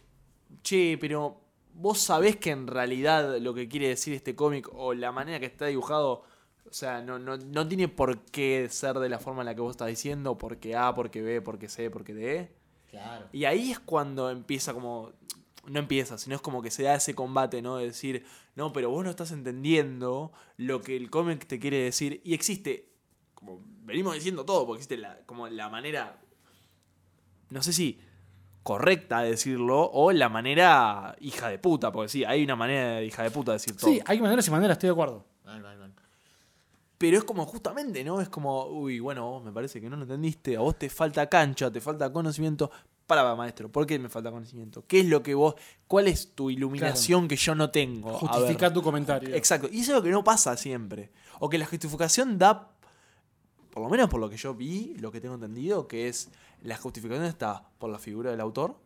che, pero vos sabés que en realidad lo que quiere decir este cómic o la manera que está dibujado, o sea, no, no, no tiene por qué ser de la forma en la que vos estás diciendo, porque A, porque B, porque C, porque D. Claro. Y ahí es cuando empieza como. no empieza, sino es como que se da ese combate, ¿no? De decir, no, pero vos no estás entendiendo lo que el cómic te quiere decir. Y existe, como venimos diciendo todo, porque existe la, como la manera, no sé si correcta de decirlo, o la manera hija de puta, porque sí, hay una manera de hija de puta de decir todo. Sí, hay maneras y maneras, estoy de acuerdo. Mal, mal, mal. Pero es como justamente, ¿no? Es como, uy, bueno, vos me parece que no lo entendiste, a vos te falta cancha, te falta conocimiento. Para, para, maestro, ¿por qué me falta conocimiento? ¿Qué es lo que vos, cuál es tu iluminación que yo no tengo? A Justifica ver. tu comentario. Exacto, y eso es lo que no pasa siempre. O que la justificación da, por lo menos por lo que yo vi, lo que tengo entendido, que es la justificación está por la figura del autor,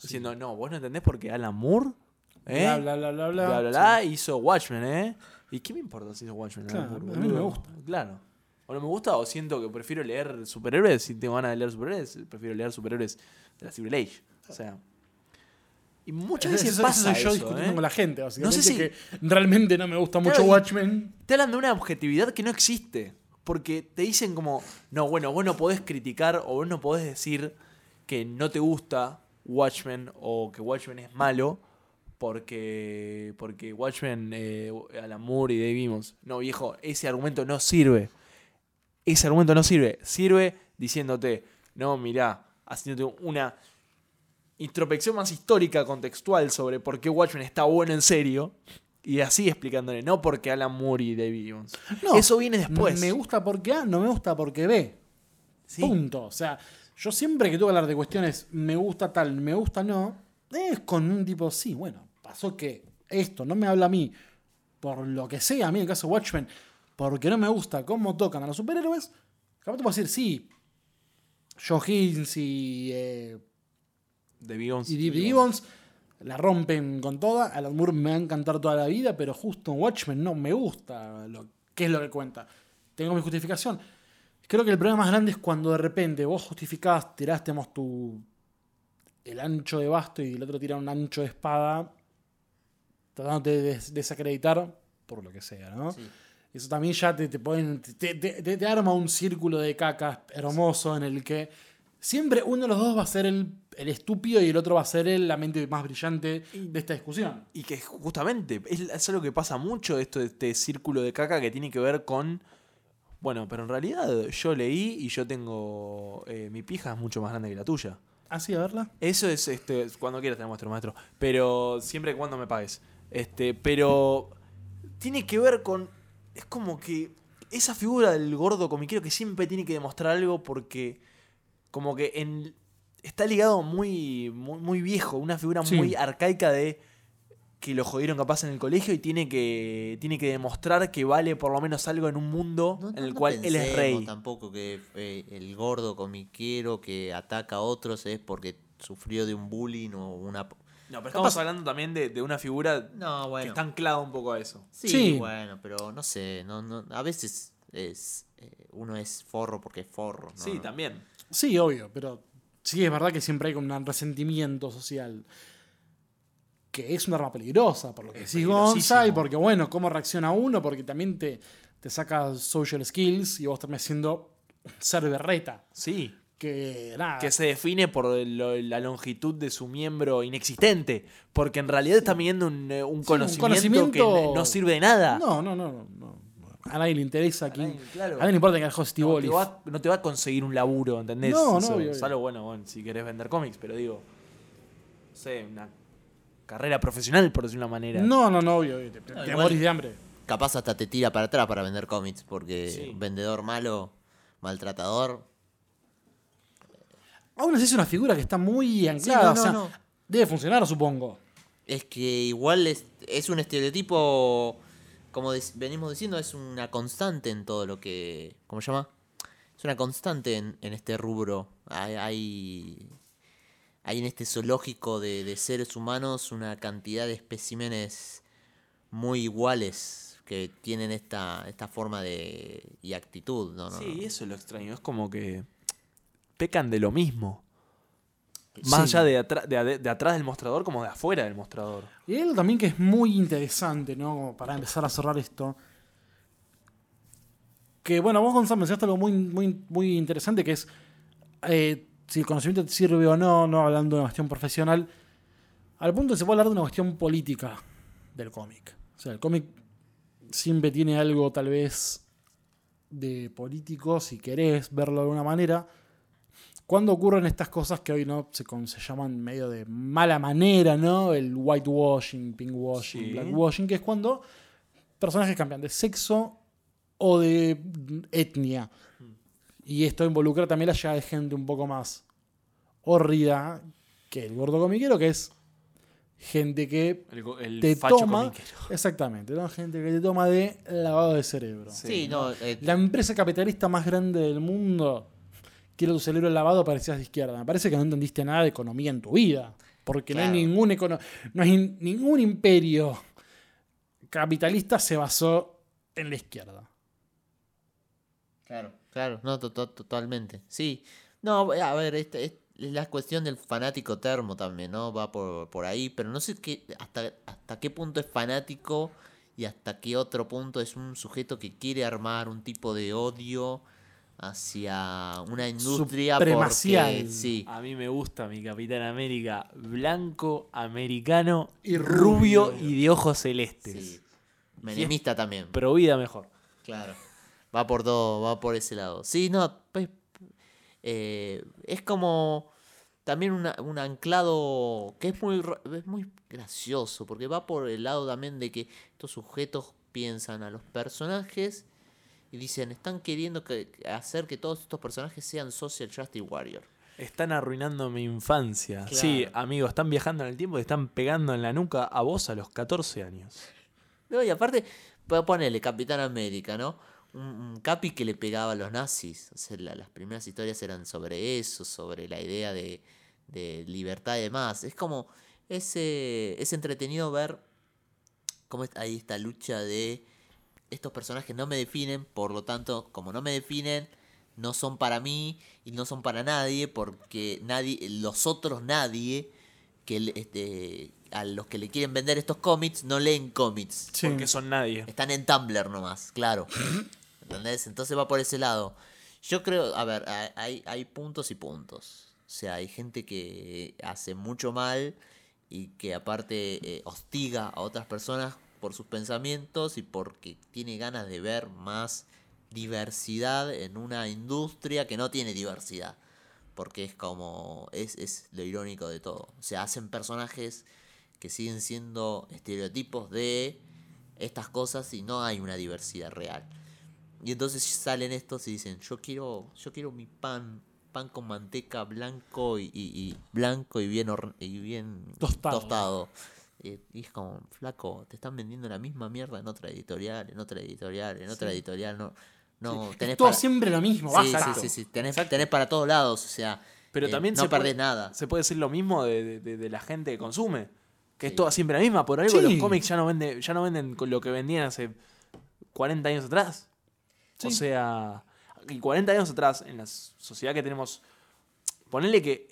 diciendo, no, vos no entendés porque Alan Moore, ¿eh? Bla, bla, bla, bla, bla. bla, bla, bla, hizo Watchmen, ¿eh? ¿Y qué me importa si hizo Watchmen? Claro, Alan Moore, a mí no me gusta. Claro. O no me gusta, o siento que prefiero leer superhéroes. Si tengo ganas de leer superhéroes, prefiero leer superhéroes de la Civil Age. O sea. Y muchas Eso- veces eso, pasa soy yo eso, discutiendo ¿eh? con la gente, básicamente. No sé si- que realmente no me gusta mucho Watchmen. Te hablan de una objetividad que no existe. Porque te dicen como, no, bueno, vos no podés criticar o vos no podés decir que no te gusta Watchmen o que Watchmen es malo porque, porque Watchmen, eh, Alan Moore y Dave. No, viejo, ese argumento no sirve. Ese argumento no sirve. Sirve diciéndote, no, mirá, haciéndote una introspección más histórica, contextual sobre por qué Watchmen está bueno en serio. Y así explicándole, no porque Alan Moore y David Gibbons. No, Eso viene después. Me gusta porque A, no me gusta porque B. Sí. Punto. O sea, yo siempre que tengo que hablar de cuestiones me gusta tal, me gusta no, es con un tipo, sí, bueno, pasó que esto no me habla a mí por lo que sea, a mí en el caso de Watchmen, porque no me gusta cómo tocan a los superhéroes, capaz te puedo decir, sí, Joe Higgins y, eh, David Gibbons. y Dave la rompen con toda, Alan Moore me va a encantar toda la vida, pero justo en Watchmen no me gusta lo, qué es lo que cuenta. Tengo mi justificación. Creo que el problema más grande es cuando de repente vos justificás, tiraste tu el ancho de basto y el otro tira un ancho de espada, tratando de des- desacreditar por lo que sea, ¿no? Eso también ya te, te, ponen- te, te- te- te arma un círculo de cacas hermoso en el que siempre uno de los dos va a ser el, el estúpido y el otro va a ser el, la mente más brillante de esta discusión. Y que justamente es, es algo que pasa mucho, esto de este círculo de caca que tiene que ver con. Bueno, pero en realidad yo leí y yo tengo. eh, mi pija es mucho más grande que la tuya. Así, a verla. Eso es este. Cuando quieras te la muestro, maestro. Pero siempre y cuando me pagues. Este. Pero. Tiene que ver con. Es como que. Esa figura del gordo comiquero que siempre tiene que demostrar algo porque. Como que en. Está ligado muy. Muy, muy viejo. Una figura Sí. muy arcaica de. Que lo jodieron capaz en el colegio y tiene que. Tiene que demostrar que vale por lo menos algo en un mundo No, no, en el no cual él es rey. Tampoco que eh, el gordo comiquero que ataca a otros es porque sufrió de un bullying o una. No, pero estamos hablando también de, de una figura No, que bueno. está anclada un poco a eso. Sí, Sí. bueno, pero no sé, no, no, a veces es eh, uno es forro porque es forro. ¿no? Sí, también. Sí, obvio, pero sí es verdad que siempre hay como un resentimiento social. Que es un arma peligrosa, por lo que Es decís Gonza, y porque, bueno, cómo reacciona uno, porque también te, te saca social skills y vos terminás siendo ser berreta. Sí. Que nada. Que se define por lo- la longitud de su miembro inexistente. Porque en realidad está midiendo un, eh, un conocimiento, conocimiento- que no- no sirve de nada. No, no, no, no, no. A nadie le interesa aquí. A nadie, claro. nadie le importa que dejó Steve No te, va, no te va a conseguir un laburo, ¿entendés? No, no, obvio. Salvo, bueno, bueno, si querés vender cómics, pero digo, no sé, una carrera profesional, por decirlo de una manera. No, no, no, obvio. obvio, Te, morís de hambre. Capaz hasta te tira para atrás para vender cómics, porque Sí. vendedor malo, maltratador. Aún así es una figura que está muy anclada. no, no, o sea, no. debe funcionar, supongo. Es que igual es, es un estereotipo, como venimos diciendo, es una constante en todo lo que... ¿Cómo se llama? Es una constante en, en este rubro. Hay, hay, hay en este zoológico de, de seres humanos una cantidad de especímenes muy iguales que tienen esta, esta forma de y actitud. ¿no? Sí, eso es lo extraño. Es como que pecan de lo mismo. Más Sí. allá de, atra- de de atrás del mostrador como de afuera del mostrador. Y algo también que es muy interesante, ¿no? Como para empezar a cerrar esto. Que bueno, vos Gonzalo mencionaste algo muy, muy, muy interesante que es eh, si el conocimiento te sirve o no, no hablando de una cuestión profesional. Al punto se puede hablar de una cuestión política del cómic. O sea, el cómic siempre tiene algo tal vez de político, si querés verlo de alguna manera. Cuando ocurren estas cosas que hoy no se, con- se llaman medio de mala manera, ¿no? El whitewashing, pinkwashing, Sí. blackwashing, que es cuando personajes cambian de sexo o de etnia. Y esto involucra también la llegada de gente un poco más horrida que el gordo comiquero, que es gente que El, te facho toma. comiquero. Exactamente, ¿no? gente que te toma de lavado de cerebro. Sí, no. eh, La empresa capitalista más grande del mundo quiere tu cerebro lavado para que de izquierda. Me parece que no entendiste nada de economía en tu vida. Porque no hay ningún econo- no hay ningún imperio capitalista se basó en la izquierda. Claro. Claro, no, to- to- totalmente. Sí. No, a ver, este- es es la cuestión del fanático termo también, ¿no? Va por, por ahí, pero no sé qué, hasta, hasta qué punto es fanático y hasta qué otro punto es un sujeto que quiere armar un tipo de odio hacia una industria Supremacial. porque sí. A mí me gusta mi Capitán América blanco, americano, Y rubio rubio. y de ojos celestes. sí. Menemista también. Pro vida mejor. Claro. Va por todo, va por ese lado. Sí, no, pues, eh, es como también una- un anclado que es muy, es muy gracioso, porque va por el lado también de que estos sujetos piensan a los personajes y dicen, están queriendo que, hacer que todos estos personajes sean Social Justice Warrior. Están arruinando mi infancia. Claro. Sí, amigo, están viajando en el tiempo y están pegando en la nuca a vos a los 14 años. No, y aparte, ponerle Capitán América, ¿no? Un, un capi que le pegaba a los nazis. O sea, la- las primeras historias eran sobre eso, sobre la idea de, de libertad y demás. Es como, es, eh, es entretenido ver cómo hay esta lucha de estos personajes no me definen, por lo tanto, como no me definen, no son para mí y no son para nadie, porque nadie, los otros nadie que le- este, a los que le quieren vender estos cómics no leen cómics. Sí. Porque son nadie. Están en Tumblr nomás, claro. ¿Entendés? Entonces va por ese lado. Yo creo, a ver, ha- hay, hay puntos y puntos. O sea, hay gente que hace mucho mal y que aparte eh, hostiga a otras personas por sus pensamientos y porque tiene ganas de ver más diversidad en una industria que no tiene diversidad. Porque es como, es, es lo irónico de todo. O sea, hacen personajes que siguen siendo estereotipos de estas cosas y no hay una diversidad real. Y entonces salen estos y dicen, yo quiero, yo quiero mi pan, pan con manteca blanco y, y- y blanco y bien y bien Tostado. tostado. Y, y es como, flaco, te están vendiendo la misma mierda en otra editorial, en otra editorial, en otra editorial, no, no tenés Es todo para- siempre lo mismo, Sí, basta. sí, sí, sí, tenés, tenés para todos lados, o sea, Pero eh, también no se puede- perdés nada. Se puede decir lo mismo de, de- de- de la gente que consume. Que es toda siempre la misma. Por algo Sí. los cómics ya no, venden, ya no venden con lo que vendían hace 40 años atrás. O sea, y 40 años atrás, en la sociedad que tenemos, ponele que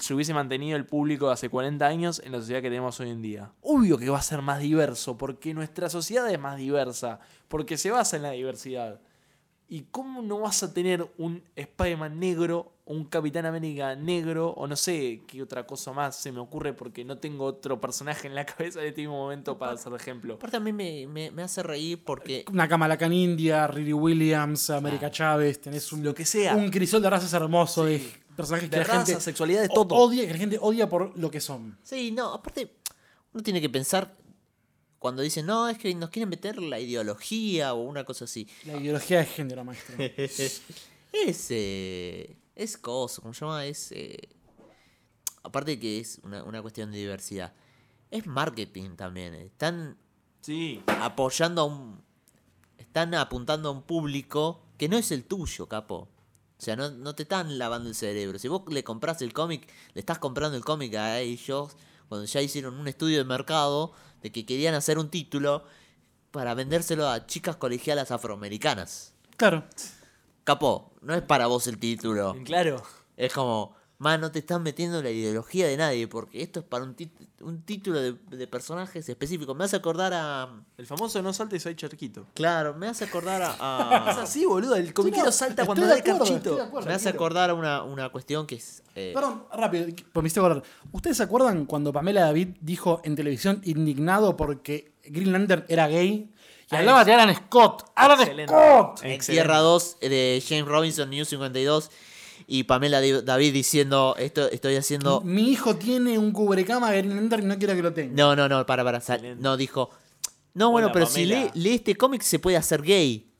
se hubiese mantenido el público de hace 40 años en la sociedad que tenemos hoy en día. Obvio que va a ser más diverso, porque nuestra sociedad es más diversa, porque se basa en la diversidad. ¿Y cómo no vas a tener un Spider-Man negro, o un Capitán América negro, o no sé qué otra cosa más se me ocurre porque no tengo otro personaje en la cabeza en este mismo momento para hacer ejemplo? Aparte a mí me, me- me hace reír porque Una Kamala Khan India, Riri Williams, América Chávez, tenés un, Lo que sea. un crisol de razas hermoso de personajes que De la raza, gente sexualidad, de todo. odia, que la gente odia por lo que son. Sí, no, aparte, uno tiene que pensar cuando dicen, no, es que nos quieren meter la ideología o una cosa así. La ideología de género, maestro. Es, eh, es cosa, ¿cómo se llama? Es, eh, aparte de que es una, una cuestión de diversidad, es marketing también. eh. Están Sí. apoyando a un... Están apuntando a un público que no es el tuyo, capo. O sea, no, no te están lavando el cerebro. Si vos le compras el cómic, le estás comprando el cómic a ellos cuando ya hicieron un estudio de mercado de que querían hacer un título para vendérselo a chicas colegialas afroamericanas. Claro. Capo, no es para vos el título. Claro. Es como, más no te estás metiendo en la ideología de nadie, porque esto es para un, tit- un título de, de personajes específicos. Me hace acordar a. El famoso no saltes hay charquito. Claro, me hace acordar a. Es así, boludo. El comiquero no, salta cuando da el carchito. acuerdo. me hace acordar a una, una cuestión que es. eh, Perdón, rápido, pues me hiciste acordar. ¿Ustedes se acuerdan cuando Pamela David dijo en televisión indignado porque Green Lantern era gay? Y Ah, hablaba de Alan Scott. ¡Alan Excelente. Scott! en. Tierra 2 de James Robinson, New 52. Y Pamela David diciendo: esto Estoy haciendo. Mi hijo tiene un cubrecama Green Lantern y no quiero que lo tenga. No, no, no, para, para. sal-. No, dijo. No, bueno, Hola, pero si lee, lee este cómic se puede hacer gay.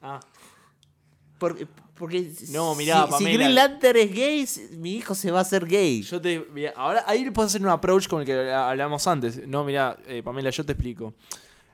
Ah, Porque, porque No, mirá, si, si. Green Lantern es gay, mi hijo se va a hacer gay. yo te. mira, ahora ahí le puedo hacer un approach con el que hablamos antes. No, mira, eh, Pamela, yo te explico.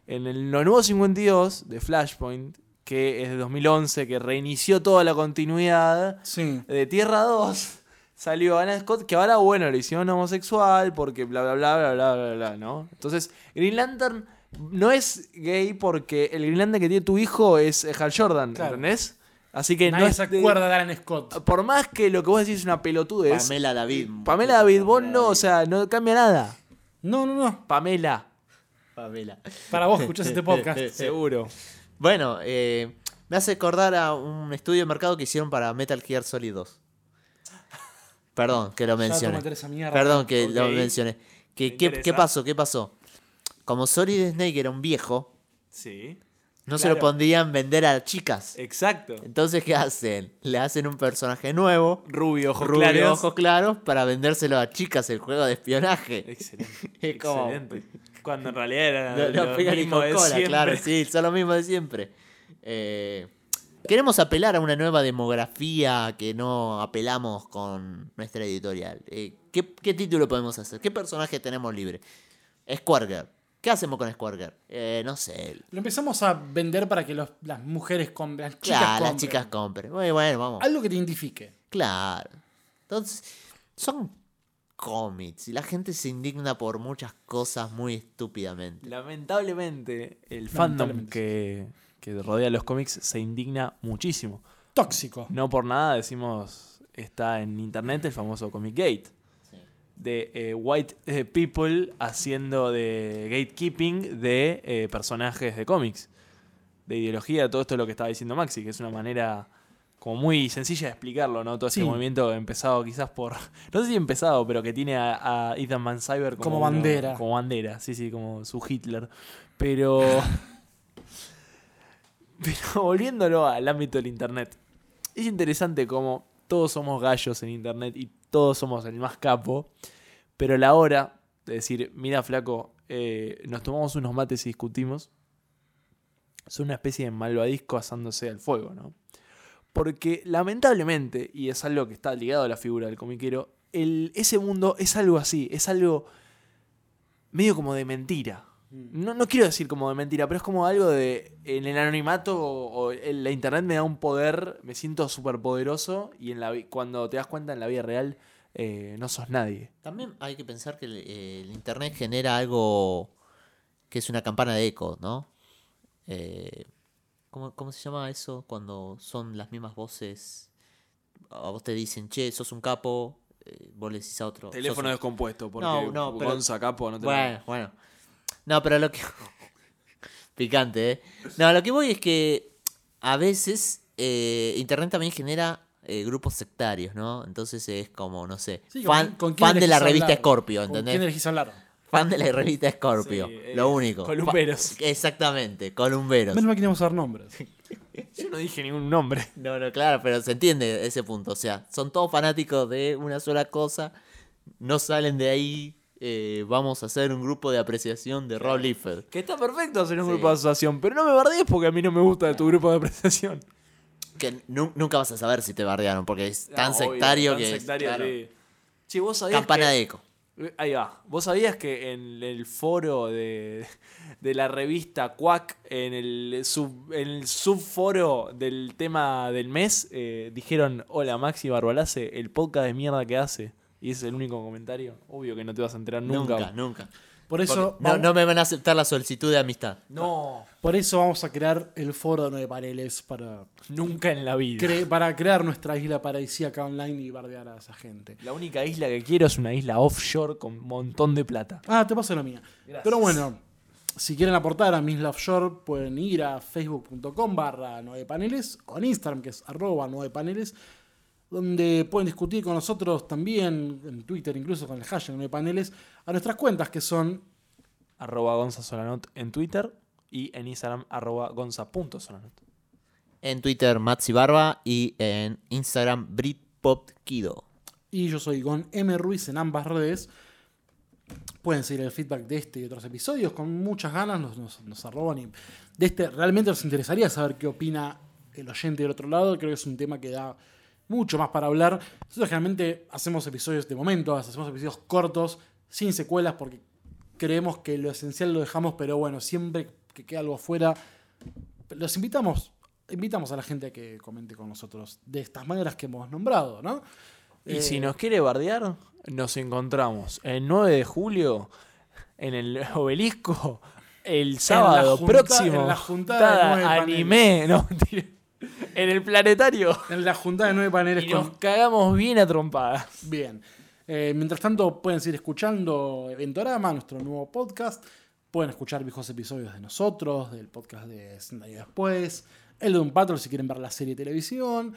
En el los nuevos 52 de Flashpoint, que es de 2011, que reinició toda la continuidad Sí. de Tierra 2, salió Ana Scott, que ahora, bueno, le hicieron homosexual porque bla, bla, bla, bla, bla, bla, bla, ¿no? Entonces, Green Lantern no es gay porque el Green Lantern que tiene tu hijo es Hal Jordan, Claro. ¿entendés? Así que Nadie no se de- acuerda de Alan Scott. por más que lo que vos decís es una pelotudez. Pamela David. Pamela David, vos no, o sea, no cambia nada. No, no, no. Pamela, Pamela. Para vos escuchás este podcast. seguro. Bueno, eh, me hace acordar a un estudio de mercado que hicieron para Metal Gear Solid 2. Perdón que lo mencioné. Perdón que lo mencioné. ¿Qué, Me qué, pasó? ¿Qué pasó? Como Solid Snake era un viejo, Sí, no se lo pondrían vender a chicas. exacto. Entonces, ¿qué hacen? Le hacen un personaje nuevo, Rubio, ojos rubio, claros. ojos claros, para vendérselo a chicas el juego de espionaje. Excelente. Es como- Excelente. Cuando en realidad era lo pega ni mismo de cola, siempre. claro, sí, son lo mismo de siempre. Eh, queremos apelar a una nueva demografía que no apelamos con nuestra editorial. Eh, ¿qué, qué título podemos hacer? ¿Qué personaje tenemos libre? Squarger. ¿Qué hacemos con Squarger? Eh, no sé. Lo empezamos a vender para que los- las mujeres compren. Las chicas Claro, las chicas compren. Bueno, bueno, vamos. Algo que te identifique. Claro. Entonces, son cómics y la gente se indigna por muchas cosas muy estúpidamente. Lamentablemente, el fandom Lamentablemente. que, que rodea los cómics se indigna muchísimo. Tóxico. No por nada decimos, está en internet el famoso Comic Gate. De eh, white eh, people haciendo de gatekeeping de eh, personajes de cómics. De ideología, todo esto es lo que estaba diciendo Maxi, que es una manera como muy sencilla de explicarlo, ¿no? Todo ese Sí. movimiento empezado quizás por. No sé si empezado, pero que tiene a, a Ethan Van Cyber como, Como bandera. como bandera, sí, sí, como su Hitler. Pero. pero volviéndolo al ámbito del internet. Es interesante como todos somos gallos en internet y todos somos el más capo. Pero la hora de decir, mira, flaco, eh, nos tomamos unos mates y discutimos. Son una especie de malvadisco asándose al fuego, ¿no? Porque lamentablemente, y es algo que está ligado a la figura del comiquero, el, ese mundo es algo así, es algo medio como de mentira. No, no quiero decir como de mentira, pero es como algo de. En el anonimato o, o en la internet me da un poder, me siento súper poderoso y en la, cuando te das cuenta en la vida real eh, no sos nadie. También hay que pensar que el, el internet genera algo que es una campana de eco, ¿no? Eh, ¿cómo, cómo se llama eso? Cuando son las mismas voces. A vos te dicen, che, sos un capo. eh, vos le decís a otro. Teléfono un- descompuesto, porque No, no, pero- Gonza Capo no te lo- Bueno, bueno. No, pero lo que. Picante, ¿eh? No, lo que voy es que a veces eh, Internet también genera eh, grupos sectarios, ¿no? Entonces es como, no sé, Sí, fan, ¿con- con de la revista? Scorpio, ¿Con ¿entendés? quién elegís hablar? Fan de la revista Scorpio, Sí, eh, lo único. columberos. Fa- Exactamente, columberos. Menos mal que no vamos a dar nombres. Yo no dije ningún nombre. No, no, claro, pero se entiende ese punto. O sea, son todos fanáticos de una sola cosa, no salen de ahí. eh, vamos a hacer un grupo de apreciación de Rob Liefeld. Que está perfecto hacer un Sí. grupo de asociación, pero no me bardees porque a mí no me gusta de tu grupo de apreciación. Que nu- nunca vas a saber si te bardearon, porque es tan Ah, obvio, sectario tan que es, sectario, claro, sí. Che, vos sabías campana que- de eco. Ahí va. ¿Vos sabías que en el foro de, de la revista Quack, en el, sub, en el subforo del tema del mes, eh, dijeron, hola Maxi Barbalace, el podcast de mierda que hace? Y es el único comentario. Obvio que no te vas a enterar nunca. Nunca, nunca. Por eso, No, vamos, no me van a aceptar la solicitud de amistad. No, por eso vamos a crear el foro de nueve paneles para, nunca en la vida. cre- para crear nuestra isla paradisíaca online y bardear a esa gente. La única isla que quiero es una isla offshore con un montón de plata. Ah, te paso la mía. Pero bueno, si quieren aportar a Miss Love Shore, pueden ir a facebook.com barra 9 paneles o en Instagram, que es arroba 9 paneles, donde pueden discutir con nosotros también, en Twitter incluso con el hashtag 9 paneles, a nuestras cuentas que son Arroba Gonza Solanot en Twitter y en Instagram arroba gonza.solanot. En Twitter, Maxi Barba y en Instagram, Britpopkido. y yo soy Gon M. Ruiz en ambas redes. Pueden seguir el feedback de este y otros episodios con muchas ganas, nos, nos, nos arroban y de este realmente nos interesaría saber qué opina el oyente del otro lado. Creo que es un tema que da mucho más para hablar. Nosotros generalmente hacemos episodios de momento, hacemos episodios cortos, sin secuelas, porque creemos que lo esencial lo dejamos, pero bueno, siempre que quede algo afuera, los invitamos, invitamos a la gente a que comente con nosotros de estas maneras que hemos nombrado, ¿no? Y Eh, si nos quiere bardear, nos encontramos el 9 de julio en el obelisco el sábado junta- próximo. en la juntada de nueve anime, no, mentira. En el planetario. En la juntada de nueve paneles Y con... nos cagamos bien a trompadas. Bien. Eh, mientras tanto, pueden seguir escuchando Eventorama, nuestro nuevo podcast. Pueden escuchar viejos episodios de nosotros, del podcast de 60 años después. El de un Patrol si quieren ver la serie de televisión.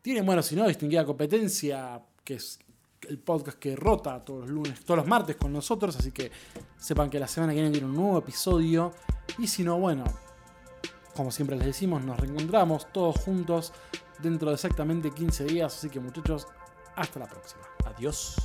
Tienen, bueno, si no, Distinguida Competencia, que es el podcast que rota todos los lunes, todos los martes con nosotros. Así que sepan que la semana que viene tiene un nuevo episodio. Y si no, bueno, como siempre les decimos, nos reencontramos todos juntos dentro de exactamente 15 días. Así que muchachos, hasta la próxima. Adiós.